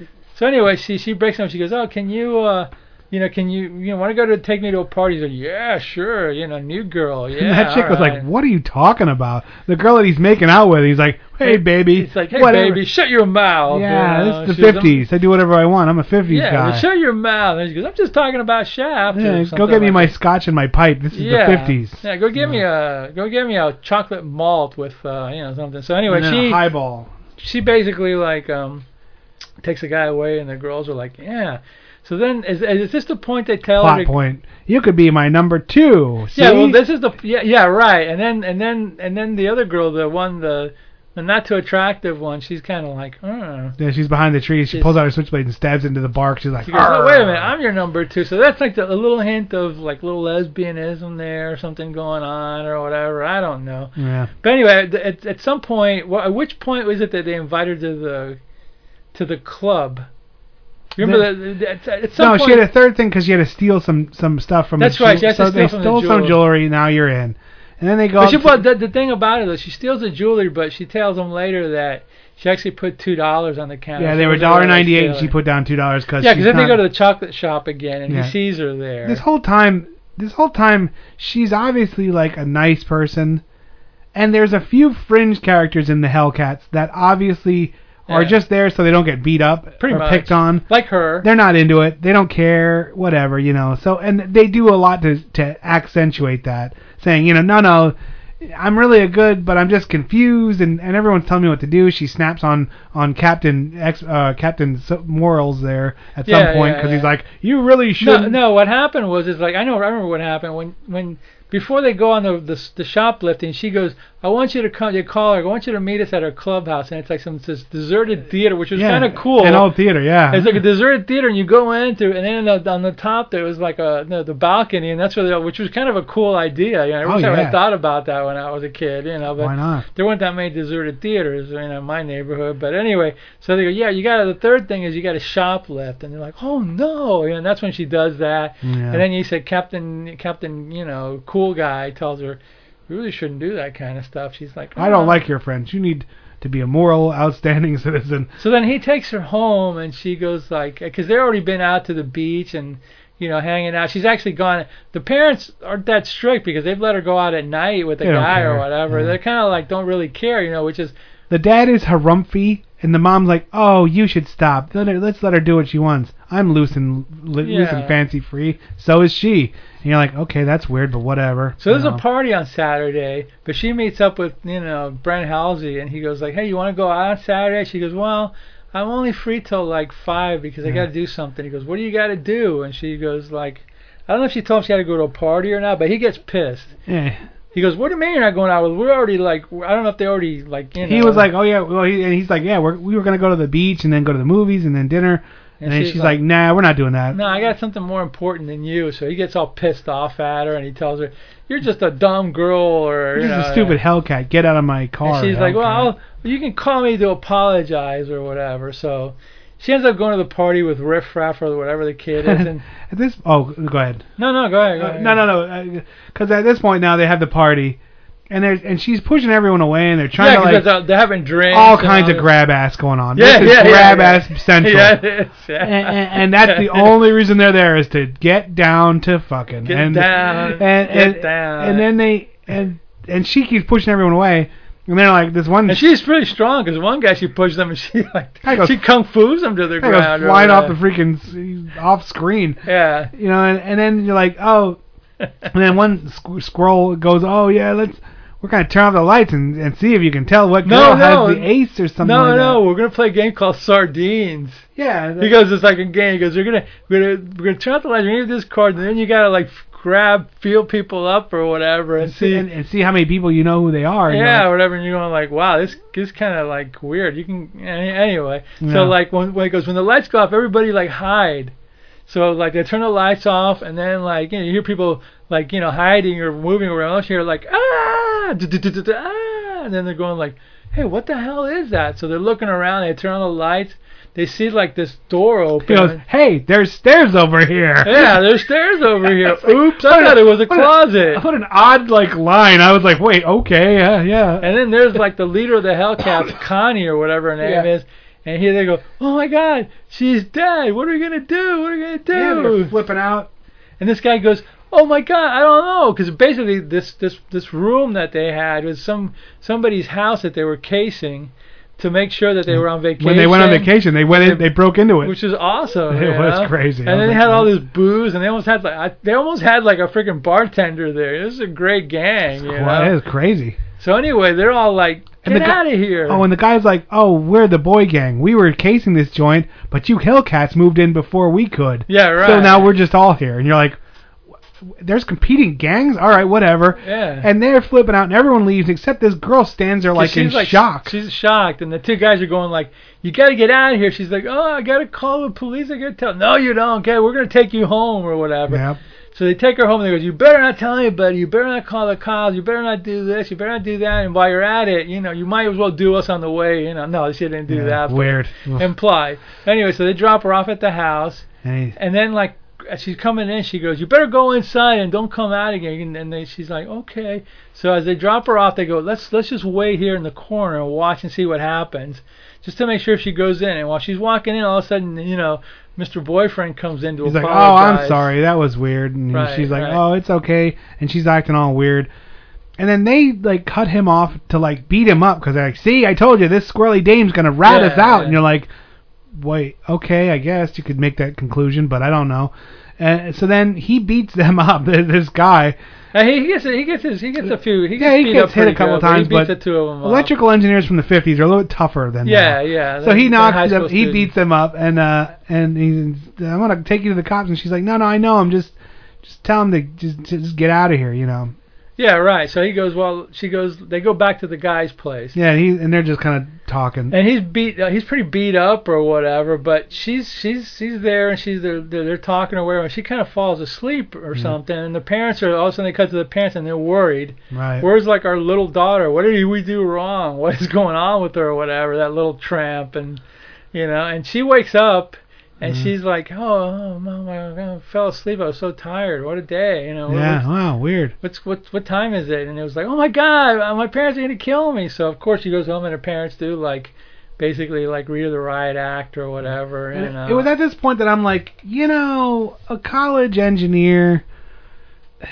B: yeah. So anyway, she she breaks him up. She goes, "Oh, can you, uh, you know, can you, you know, want to go to take me to a party?" He's like, "Yeah, sure. You know, new girl. Yeah."
A: and that chick was
B: alright."
A: like, "What are you talking about?" The girl that he's making out with, he's like, "Hey, baby."
B: It's like, "Hey,
A: whatever."
B: baby, shut your mouth."
A: Yeah,
B: you
A: this is the
B: She goes, "I'm-
A: fifties. I do whatever I want. I'm a fifties
B: Yeah,
A: guy.
B: well, shut your mouth. And she goes, "I'm just talking about Shaft."
A: Yeah, go get me
B: like
A: my
B: that.
A: scotch and my pipe. This is
B: yeah.
A: the fifties.
B: Yeah, go get me a go get me a chocolate malt with uh, you know something. So anyway, she
A: highball.
B: she basically like um takes the guy away, and the girls are like, "Yeah." So then, is, is this the point they tell her
A: Plot point. You could be my number two. See?
B: Yeah, well, this is the yeah, yeah, right. And then and then and then the other girl, the one the the not too attractive one, she's kind of like, oh.
A: Yeah, she's behind the tree. She
B: She's-
A: pulls out her switchblade and stabs into the bark. She's like,
B: She goes, oh, wait a minute, I'm your number two. So that's like the, a little hint of like little lesbianism there, or something going on, or whatever. I don't know.
A: Yeah.
B: But anyway, at, at some point, at which point was it that they invited her to the to the club? Remember
A: The-
B: at, at some
A: No,
B: point,
A: she had a third thing because she had to steal some some stuff from.
B: That's
A: the
B: right,
A: jew-
B: she has to
A: so they
B: from the
A: stole some jewelry. Now you're in, and then they go.
B: But she, well, the, the thing about it is she steals the jewelry, but she tells them later that she actually put two dollars on the counter.
A: yeah, they were dollar ninety eight, and she put down two dollars because
B: Yeah, because then they go to the chocolate shop again, and
A: Yeah.
B: he sees her there.
A: this whole time. This whole time, she's obviously like a nice person, and there's a few fringe characters in the Hellcats that obviously are
B: Yeah.
A: just there so they don't get beat up
B: Pretty
A: or
B: much.
A: picked on.
B: like her.
A: They're not into it. They don't care. Whatever, you know. So and they do a lot to to accentuate that, saying, you know, no, no, I'm really a good, but I'm just confused, and and everyone's telling me what to do. She snaps on on Captain X, uh, Captain Morals there at
B: Yeah,
A: some point because
B: yeah.
A: he's like, you really should.
B: No, no. What happened was is like I know I remember what happened when when before they go on the the, the shoplifting, she goes, "I want you to come." You call her. I want you to meet us at our clubhouse, and it's like some this deserted theater, which was
A: yeah,
B: kind of cool.
A: An old theater, yeah.
B: It's like a deserted theater, and you go into, and then on the, on the top there was like a no, the balcony, and that's where they, which was kind of a cool idea. You know, I
A: Oh,
B: wish I
A: yeah.
B: had thought about that when I was a kid. You know, but
A: Why not?
B: there weren't that many deserted theaters you know, in my neighborhood. But anyway, so they go, yeah, you got to the third thing is you got to shoplift, and they're like, oh no, you know, and that's when she does that.
A: Yeah.
B: And then you said Captain, Captain, you know, cool guy tells her, we really shouldn't do that kind of stuff. She's like,
A: I don't
B: "Oh."
A: like your friends. You need to be a moral, outstanding citizen.
B: So then he takes her home, and she goes like, because they've already been out to the beach and you know hanging out. She's actually gone. The parents aren't that strict because they've let her go out at night with a guy or whatever.
A: Yeah.
B: They're kind of like don't really care, you know, which is
A: The dad is harumphy, and the mom's like, "Oh, you should stop. Let her, let's let her do what she wants. I'm loose and li- loose and fancy free. So is she." And you're like, "Okay, that's weird, but whatever."
B: So there's
A: you
B: a party on Saturday, but she meets up with you know Brent Halsey, and he goes like, "Hey, you want to go out on Saturday?" She goes, "Well, I'm only free till like five because I got to do something." He goes, "What do you got to do?" And she goes like, "I don't know if she told him she had to go to a party or not, but he gets pissed."
A: Yeah.
B: He goes, "What do you mean you're not going out with? We're already like, I don't know if they already like, you know."
A: He was like, "Oh yeah," well, he, and he's like, "Yeah, we're, we were gonna go to the beach and then go to the movies and then dinner." And,
B: And
A: then
B: she's
A: she's
B: like,
A: like, "Nah, we're not doing that."
B: "No, I got something more important than you." So he gets all pissed off at her, and he tells her, "You're just a dumb girl," or
A: This
B: you
A: is
B: know,
A: a stupid Hellcat. Get out of my car.
B: And she's like,
A: Hellcat."
B: well, you can call me to apologize or whatever. So she ends up going to the party with Riff Raff or whatever the kid is. And
A: at this, oh, go ahead.
B: no, no, go ahead. Go
A: Uh,
B: ahead.
A: no, no, no. Because at this point now they have the party, and there's and she's pushing everyone away, and they're trying
B: yeah,
A: to like
B: they're, they're having drinks.
A: all kinds of grab ass going on.
B: Yeah,
A: this is
B: yeah, yeah,
A: grab
B: yeah.
A: ass central.
B: Yeah, it is, yeah.
A: And, and, and that's the only reason they're there is to get down to fucking
B: Get
A: and,
B: down,
A: and,
B: get
A: and,
B: down.
A: and then they and and she keeps pushing everyone away, and they're like this one
B: And she's pretty strong because one guy she pushed them and she like
A: goes-
B: she kung fu's them to the
A: goes
B: ground. or
A: flying off the freaking off screen.
B: Yeah.
A: You know, and, and then you're like, oh, and then one squ- squirrel goes, oh yeah, let's we're gonna turn off the lights and, and see if you can tell what
B: No,
A: girl
B: no.
A: has the ace or something
B: no,
A: like
B: no,
A: that.
B: we're gonna play a game called Sardines.
A: Yeah.
B: He goes, it's like a game. He goes, we're gonna we're gonna we're gonna turn off the lights. We're gonna give this card, and then you gotta like grab, feel people up or whatever, and see.
A: and, and see how many people you know who they are. and
B: yeah,
A: like,
B: whatever, and you're going like, wow, this this kind of like weird. You can any- anyway.
A: Yeah.
B: So like when when it goes when the lights go off, everybody like hide. So like they turn the lights off, and then like you know you hear people like you know hiding or moving around. Else you hear like ah, ah, and then they're going like, hey, what the hell is that? So they're looking around. They turn on the lights. They see like this door
A: He
B: open.
A: goes, hey, there's stairs over here.
B: yeah, there's stairs over here. Oops, I
A: I
B: thought it was a
A: what a-
B: closet.
A: What an odd like line. I was like, wait, okay, yeah, yeah.
B: And then there's like the leader of the Hellcats, Connie or whatever her name
A: Yeah.
B: is. And here they go, oh my God, she's dead. What are we gonna do? What are we gonna do?
A: Yeah, they're flipping out.
B: And this guy goes, oh my God, I don't know, because basically this this this room that they had was some somebody's house that they were casing to make sure that they were on vacation.
A: When they went on vacation, they went in, they broke into it.
B: Which is awesome.
A: It
B: you
A: was
B: know?
A: crazy.
B: And then they had all this booze, and they almost had like I, they almost had like a freaking bartender there. This is a great gang, you
A: Well,
B: know.
A: it is crazy.
B: So anyway, they're all like,
A: And
B: get
A: the
B: out of here.
A: Oh, and the guy's like, "Oh, we're the boy gang. We were casing this joint, but you Hellcats moved in before we could.
B: Yeah, right.
A: So now we're just all here." And you're like, "W- "There's competing gangs. All right, whatever."
B: Yeah.
A: And they're flipping out, and everyone leaves except this girl stands there like
B: she's
A: in
B: like
A: shock.
B: She's shocked, and the two guys are going like, "You got to get out of here." She's like, "Oh, I got to call the police. I got to tell." No, you don't. Okay, we're gonna take you home or whatever.
A: Yep.
B: So they take her home and they go, "You better not tell anybody. You better not call the cops. You better not do this. You better not do that." And while you're at it, you know, you might as well do us on the way. You know, no, she didn't do
A: Yeah,
B: that.
A: weird.
B: Imply. Anyway, so they drop her off at the house.
A: Hey.
B: And then like as she's coming in, she goes, "You better go inside and don't come out again." And, they, she's like, "Okay." So as they drop her off, they go, "Let's let's just wait here in the corner and watch and see what happens, just to make sure if she goes in." And while she's walking in, all of a sudden, you know, Mr. Boyfriend comes in to
A: He's like, "Oh. I'm sorry. That was weird." And
B: Right,
A: she's like,
B: right.
A: "Oh, it's okay." And she's acting all weird. And then they like cut him off to like beat him up because they're like, "See, I told you this squirrely dame's gonna rat us out."
B: yeah.
A: And you're like, "Wait, okay, I guess you could make that conclusion, but I don't know." And so then he beats them up. This guy.
B: Uh, he, gets he gets his he gets a few he gets
A: yeah, he gets
B: up
A: hit a couple
B: good,
A: times,
B: but he beats
A: but
B: the two of them up.
A: electrical engineers from the 50s are a little bit tougher than
B: Yeah,
A: now.
B: yeah,
A: So he knocks them, he beats them up, and uh, and he's, I'm gonna take you to the cops, and she's like, no, no, I know, I'm just, just tell him to just, just get out of here, you know.
B: Yeah, right. So he goes. Well, she goes. They go back to the guy's place.
A: Yeah, and he and they're just kind of talking.
B: And he's beat. Uh, he's pretty beat up or whatever. But she's she's she's there and she's they're they're, they're talking or whatever. And she kind of falls asleep or
A: Yeah.
B: something. And the parents are all of a sudden they cut to the parents and they're worried.
A: Right.
B: Where's like our little daughter? What did we do wrong? What is going on with her or whatever? That little tramp and you know. And she wakes up. And
A: Mhm.
B: she's like, oh, oh, mom, I fell asleep. I was so tired. What a day, you know.
A: yeah, wow, weird.
B: what's what what time is it? And it was like, oh my god, uh, my parents are gonna kill me. So of course she goes home and her parents do like, basically like read the riot act or whatever. You know.
A: It was at this point that I'm like, you know, a college engineer,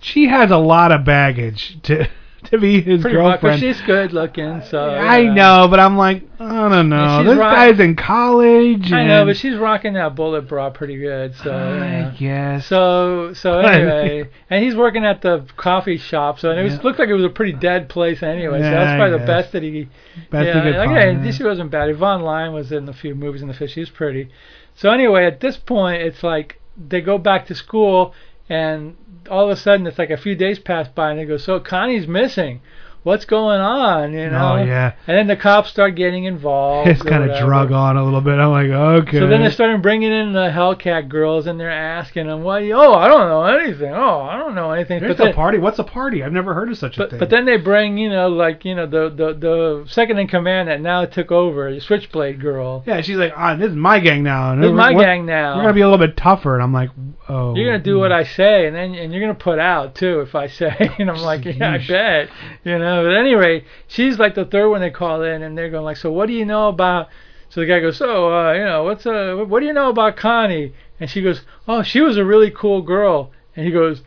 A: she has a lot of baggage to to be his
B: Pretty much, but she's good looking, so.
A: I
B: yeah.
A: know, but I'm like, I don't know. This
B: right.
A: guy's in college.
B: I know, but she's rocking that bullet bra pretty good. So.
A: I
B: yeah.
A: guess.
B: So so anyway, and he's working at the coffee shop. So it was
A: Yeah.
B: looked like it was a pretty dead place anyway. so that's probably the best that he.
A: Best
B: yeah,
A: he could
B: like,
A: find,
B: yeah,
A: yeah.
B: she wasn't bad. Yvonne Lime was in a few movies in the fish. She was pretty. So anyway, at this point, it's like they go back to school, and all of a sudden, it's like a few days pass by, and they go, "So Connie's missing." What's going on, you know?
A: Oh, yeah.
B: And then the cops start getting involved.
A: It's kind of drug on a little bit. I'm like, okay.
B: So then they started bringing in the Hellcat girls, and they're asking them, "What? Oh, I don't know anything. Oh, I don't know anything."
A: There's
B: but
A: a
B: then,
A: party. What's a party? I've never heard of such a
B: but,
A: thing.
B: but then they bring, you know, like you know, the the the second in command that now took over, the Switchblade girl.
A: yeah, she's like, ah, this is my gang now. and
B: This is my gang now.
A: We're gonna be a little bit tougher, and I'm like, oh.
B: You're gonna do what I say, and then and you're gonna put out too if I say. And I'm like, yeah, I bet. You know. But anyway, she's like the third one they call in, and they're going like, so what do you know about? So the guy goes, so uh, you know, what's uh, what do you know about Connie? And she goes, oh, she was a really cool girl. And he goes,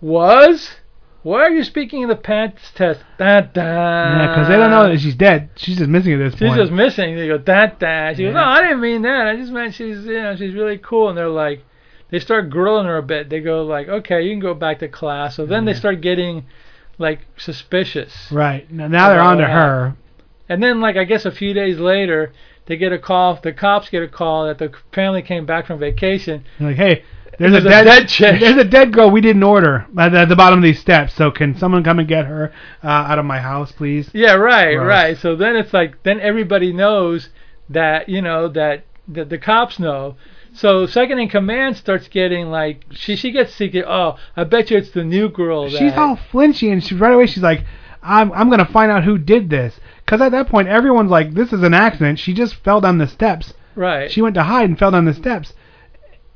B: was? Why are you speaking in the pants test? Da, da.
A: Yeah, because they don't know that she's dead. She's just missing at this
B: She's
A: point.
B: She's just missing. They go, that, that. She goes, no, I didn't mean that. I just meant she's, you know, she's really cool. And they're like, they start grilling her a bit. They go like, okay, you can go back to class. So then they start getting like suspicious.
A: right now, now they're on to her.
B: And then like I guess a few days later, they get a call. The cops get a call that the family came back from vacation.
A: They're like, hey, there's,
B: There's
A: a
B: a
A: dead,
B: dead chick.
A: There's a dead girl we didn't order at, at the bottom of these steps. So can someone come and get her uh, out of my house, please?
B: Yeah, right,
A: Gross.
B: right. So then it's like then everybody knows that you know that that the cops know. So second in command starts getting like she she gets secret. Oh, I bet you it's the new girl. That,
A: She's all flinchy, and she right away she's like, I'm I'm gonna find out who did this. Because at that point everyone's like, this is an accident. She just fell down the steps.
B: right.
A: She went to hide and fell down the steps.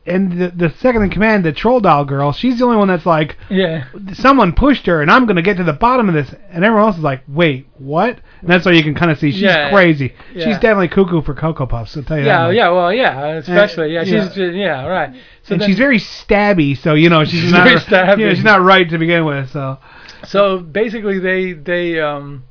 A: And the, the second in command, the troll doll girl, she's the only one that's like,
B: yeah.
A: someone pushed her, and I'm gonna get to the bottom of this. And everyone else is like, wait, what? And that's why you can kind of see she's
B: Yeah.
A: crazy.
B: Yeah.
A: She's definitely cuckoo for Cocoa Puffs. I'll tell you that.
B: Yeah, yeah, well, yeah, especially, yeah, she's,
A: yeah.
B: yeah, right. So
A: and
B: then,
A: she's very stabby, so you know she's,
B: She's
A: not
B: very stabby.
A: You know, she's not right to begin with. So
B: so basically, they, they, um,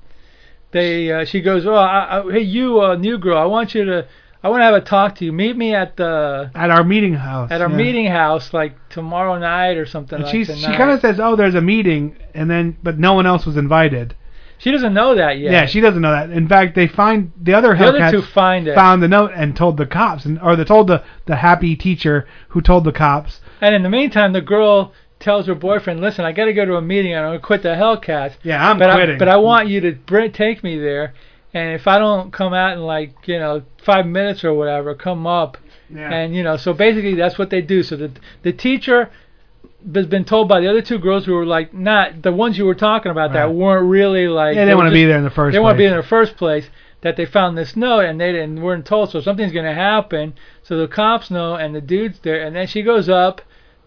B: they, uh, she goes, oh, I, I, hey, you, uh, new girl, I want you to, I want to have a talk to you. Meet me at the,
A: at our meeting house,
B: at our
A: yeah.
B: meeting house, like tomorrow night or something.
A: And
B: like
A: she's she kind of says, "Oh, there's a meeting," and then but no one else was invited.
B: She doesn't know that yet.
A: Yeah, she doesn't know that. In fact, they find the other
B: The other two find it.
A: found the note and told the cops, and or they told the the happy teacher who told the cops.
B: And in the meantime, the girl tells her boyfriend, "Listen, I got to go to a meeting. I'm gonna quit the Hellcats.
A: Yeah, I'm
B: but
A: quitting.
B: I, but I want you to br- take me there. And if I don't come out in like you know five minutes or whatever, come up.
A: Yeah.
B: And you know, so basically that's what they do. So the the teacher has been told by the other two girls who were like not the ones you were talking about that weren't really like
A: Yeah, they
B: were
A: wanna be there in the first
B: They want to be in the first place. That they found this note and they didn't weren't told, so something's gonna happen. So the cops know, and the dude's there, and then she goes up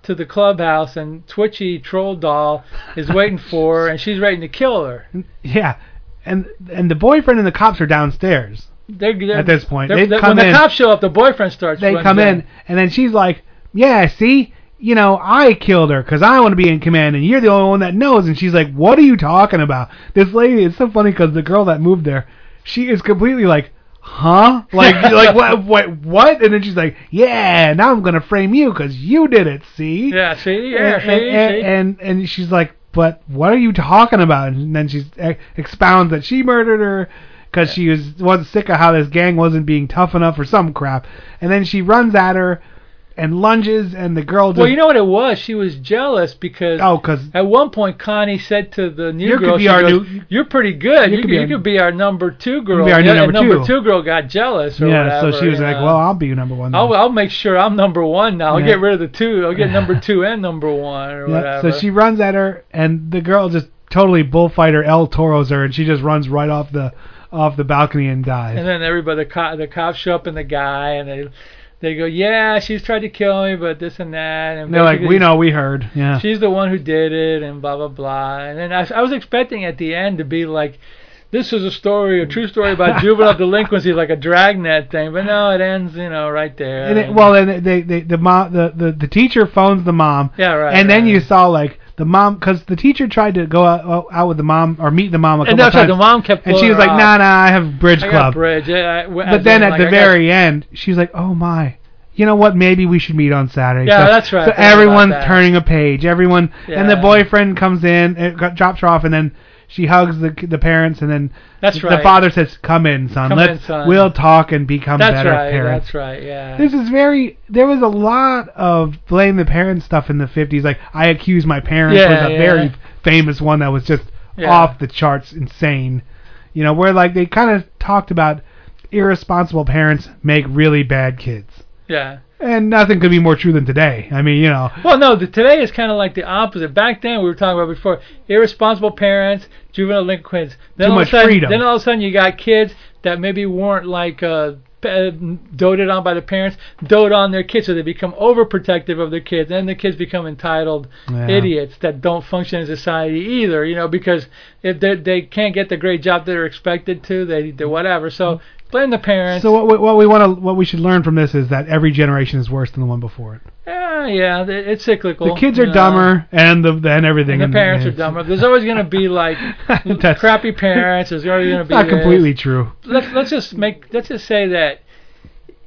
B: to the clubhouse, and Twitchy Troll Doll is waiting for her, and she's ready to kill her.
A: Yeah, and and the boyfriend and the cops are downstairs.
B: They're, they're,
A: At this point, they come
B: when
A: in-
B: the cops show up, the boyfriend starts.
A: They come
B: down.
A: in, and then she's like, "Yeah, see." You know, I killed her because I want to be in command, and you're the only one that knows. And she's like, "What are you talking about?" This lady, it's so funny because the girl that moved there, she is completely like, "Huh? Like, like what? What? What?" And then she's like, "Yeah, now I'm gonna frame you because you did it. See?"
B: Yeah, see, yeah,
A: and,
B: see,
A: and,
B: see.
A: and and she's like, "But what are you talking about?" And then she expounds that she murdered her because she was was sick of how this gang wasn't being tough enough or some crap. And then she runs at her and lunges, and the girl just
B: Well, you know what it was? She was jealous because
A: oh, because
B: at one point Connie said to the new
A: You could
B: girl,
A: be our
B: goes,
A: new-
B: "You're pretty good.
A: You
B: You,
A: could
B: could,
A: be
B: you
A: our-
B: could be our number two girl."
A: be our
B: Yeah, and
A: number
B: number
A: two.
B: two girl got jealous or
A: yeah,
B: whatever.
A: so she was like,
B: know.
A: "Well, uh, I'll be number one." then."
B: I'll, I'll make sure I'm number one now. I'll
A: Yeah.
B: get rid of the two. I'll get number two and number one or
A: Yeah,
B: whatever.
A: So she runs at her, and the girl just totally bullfighter El Toro's her, and she just runs right off the off the balcony and dies.
B: and then everybody, the, co- the cops show up and the guy, and they they go, "Yeah, she's tried to kill me, but this and that." And
A: they're like, "We know, we heard." Yeah.
B: she's the one who did it, and blah blah blah. And then I, I was expecting at the end to be like, this is a story, a true story about juvenile delinquency, like a dragnet thing. But no, it ends, you know, right there.
A: And it, well, and they, they, the mom, the, the, the teacher phones the mom.
B: Yeah, right,
A: And then
B: right.
A: you saw like the mom, because the teacher tried to go out, out with the mom or meet the mom a couple
B: and that's
A: times.
B: right. The mom kept.
A: and she was like. "Nah, nah, I have bridge
B: I got
A: club."
B: bridge. Yeah, I-
A: but then at
B: like,
A: the
B: I got-
A: very end, she's like, "Oh my." You know what? Maybe we should meet on Saturday.
B: Yeah,
A: so,
B: that's right.
A: So
B: I forgot about
A: everyone's turning a page. Everyone and the boyfriend comes in, it drops her off, and then she hugs the the parents, and then
B: That's
A: the
B: right.
A: father says, "Come in, son.
B: Come
A: Let's
B: in, son."
A: we'll talk and become
B: That's
A: better
B: right.
A: parents."
B: That's right. Yeah.
A: This is very. There was a lot of blame the parents stuff in the 50s. Like I accuse my parents
B: Yeah,
A: was a
B: yeah.
A: very famous one that was just
B: Yeah.
A: off the charts insane. You know, where like they kind of talked about irresponsible parents make really bad kids.
B: Yeah.
A: And nothing could be more true than today. I mean, you know,
B: Well, no, the, today is kind of like the opposite. Back then, we were talking about before, irresponsible parents, juvenile delinquents. Then
A: Too
B: all
A: much
B: of a sudden,
A: freedom.
B: Then all of a sudden, you got kids that maybe weren't like uh, doted on by the parents, dote on their kids, so they become overprotective of their kids, and the kids become entitled
A: Yeah.
B: idiots that don't function in society either. You know, because if they they can't get the great job that they're expected to, they they whatever. So blame the parents.
A: so what we, what we want to what we should learn from this is that every generation is worse than the one before it.
B: Ah, yeah, yeah, it's cyclical.
A: The kids are
B: you know.
A: dumber, and the and everything.
B: And the parents are dumber. There's always going to be like crappy parents. There's always going to be
A: not
B: this.
A: completely true.
B: Let's let's just make let's just say that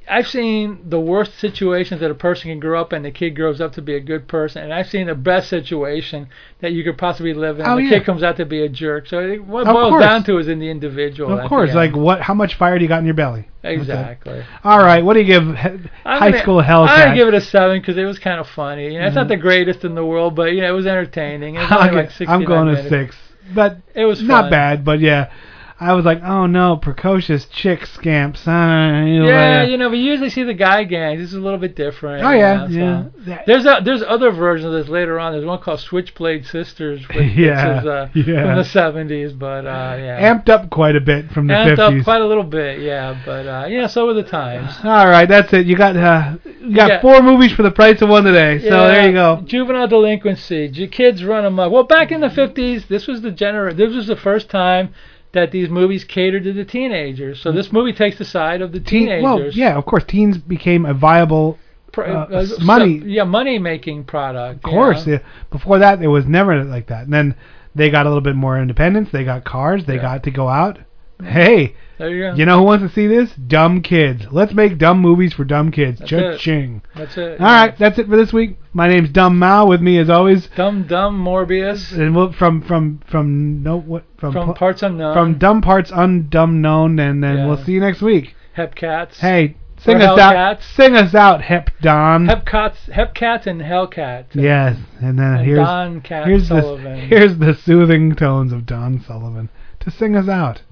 B: I've seen the worst situations that a person can grow up in. The kid grows up to be a good person, and I've seen the best situation that you could possibly live in.
A: Oh,
B: the
A: yeah.
B: kid comes out to be a jerk. So it, what
A: Of
B: boils
A: course.
B: down to is in the individual.
A: Of course, like what? How much fire do you got in your belly?
B: Exactly.
A: All right, what do you give
B: I'm
A: High
B: gonna-
A: School Hellcat?
B: gonna give it a seven because it was kind of funny. You know, it's not
A: Mhm.
B: the greatest in the world, but you know, it was entertaining. It was
A: gi-
B: like 69
A: I'm going to
B: minutes.
A: six, but
B: It was
A: not
B: fun.
A: bad. But yeah, I was like, oh no, precocious chick scamps. Uh,
B: Yeah, you know, we usually see the guy gangs. This is a little bit different.
A: Oh,
B: you
A: yeah,
B: know, so.
A: yeah.
B: There's a, there's other versions of this later on. There's one called Switchblade Sisters, which
A: Yeah,
B: is uh,
A: yeah.
B: from the 70s, but uh, yeah,
A: amped up quite a bit from the
B: Amped
A: 50s.
B: up quite a little bit, yeah, but uh, yeah, so were the times.
A: All right, that's it. You got uh, you got
B: Yeah.
A: four movies for the price of one today. So
B: Yeah,
A: there you go.
B: Juvenile delinquency. J- kids run amok. Well, back in the 50s, this was the gener- This was the first time that these movies catered to the teenagers. So this movie takes the side of the
A: Teen,
B: teenagers.
A: well, yeah, of course, teens became a viable uh,
B: uh,
A: money.
B: so- yeah, money making product.
A: Of course, yeah. Before that, it was never like that. And then they got a little bit more independence. They got cars. They
B: Yeah.
A: got to go out. Hey,
B: There you go.
A: you know who wants to see this? Dumb kids. Let's make dumb movies for dumb kids.
B: That's it.
A: Cha-ching.
B: That's it.
A: All right, that's it for this week. My name's Dumb Mao. With me, as always,
B: Dumb Dumb Morbius
A: and we'll, from from from no what from
B: from
A: pl-
B: Parts Unknown.
A: from dumb parts undumb known, and then
B: Yeah.
A: we'll see you next week.
B: Hepcats.
A: Hey, sing us out.
B: Hellcats.
A: Sing us out, Hep Don.
B: Hepcats, Hepcats, and Hellcats.
A: Yes, and then
B: And
A: here's
B: Don Cat
A: here's
B: Sullivan.
A: the here's the soothing tones of Don Sullivan to sing us out.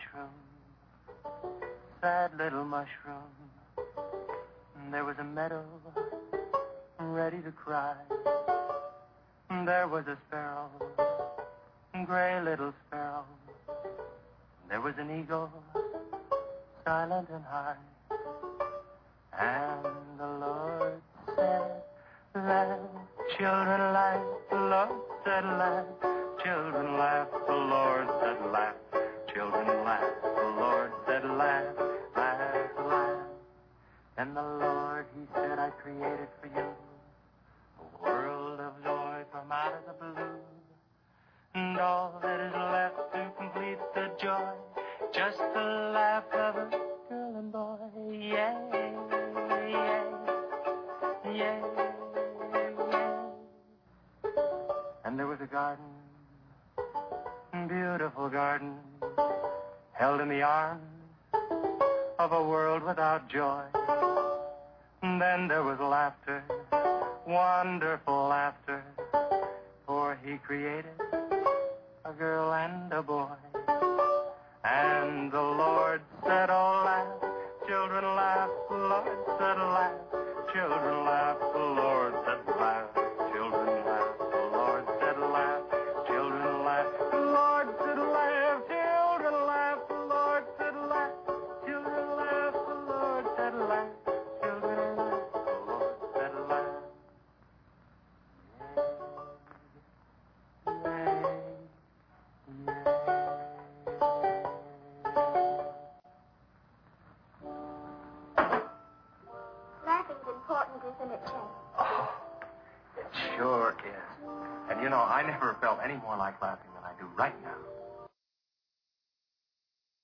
N: Mushroom, sad little mushroom. There was a meadow, ready to cry. There was a sparrow, gray little sparrow. There was an eagle, silent and high. And the Lord said, Laugh, children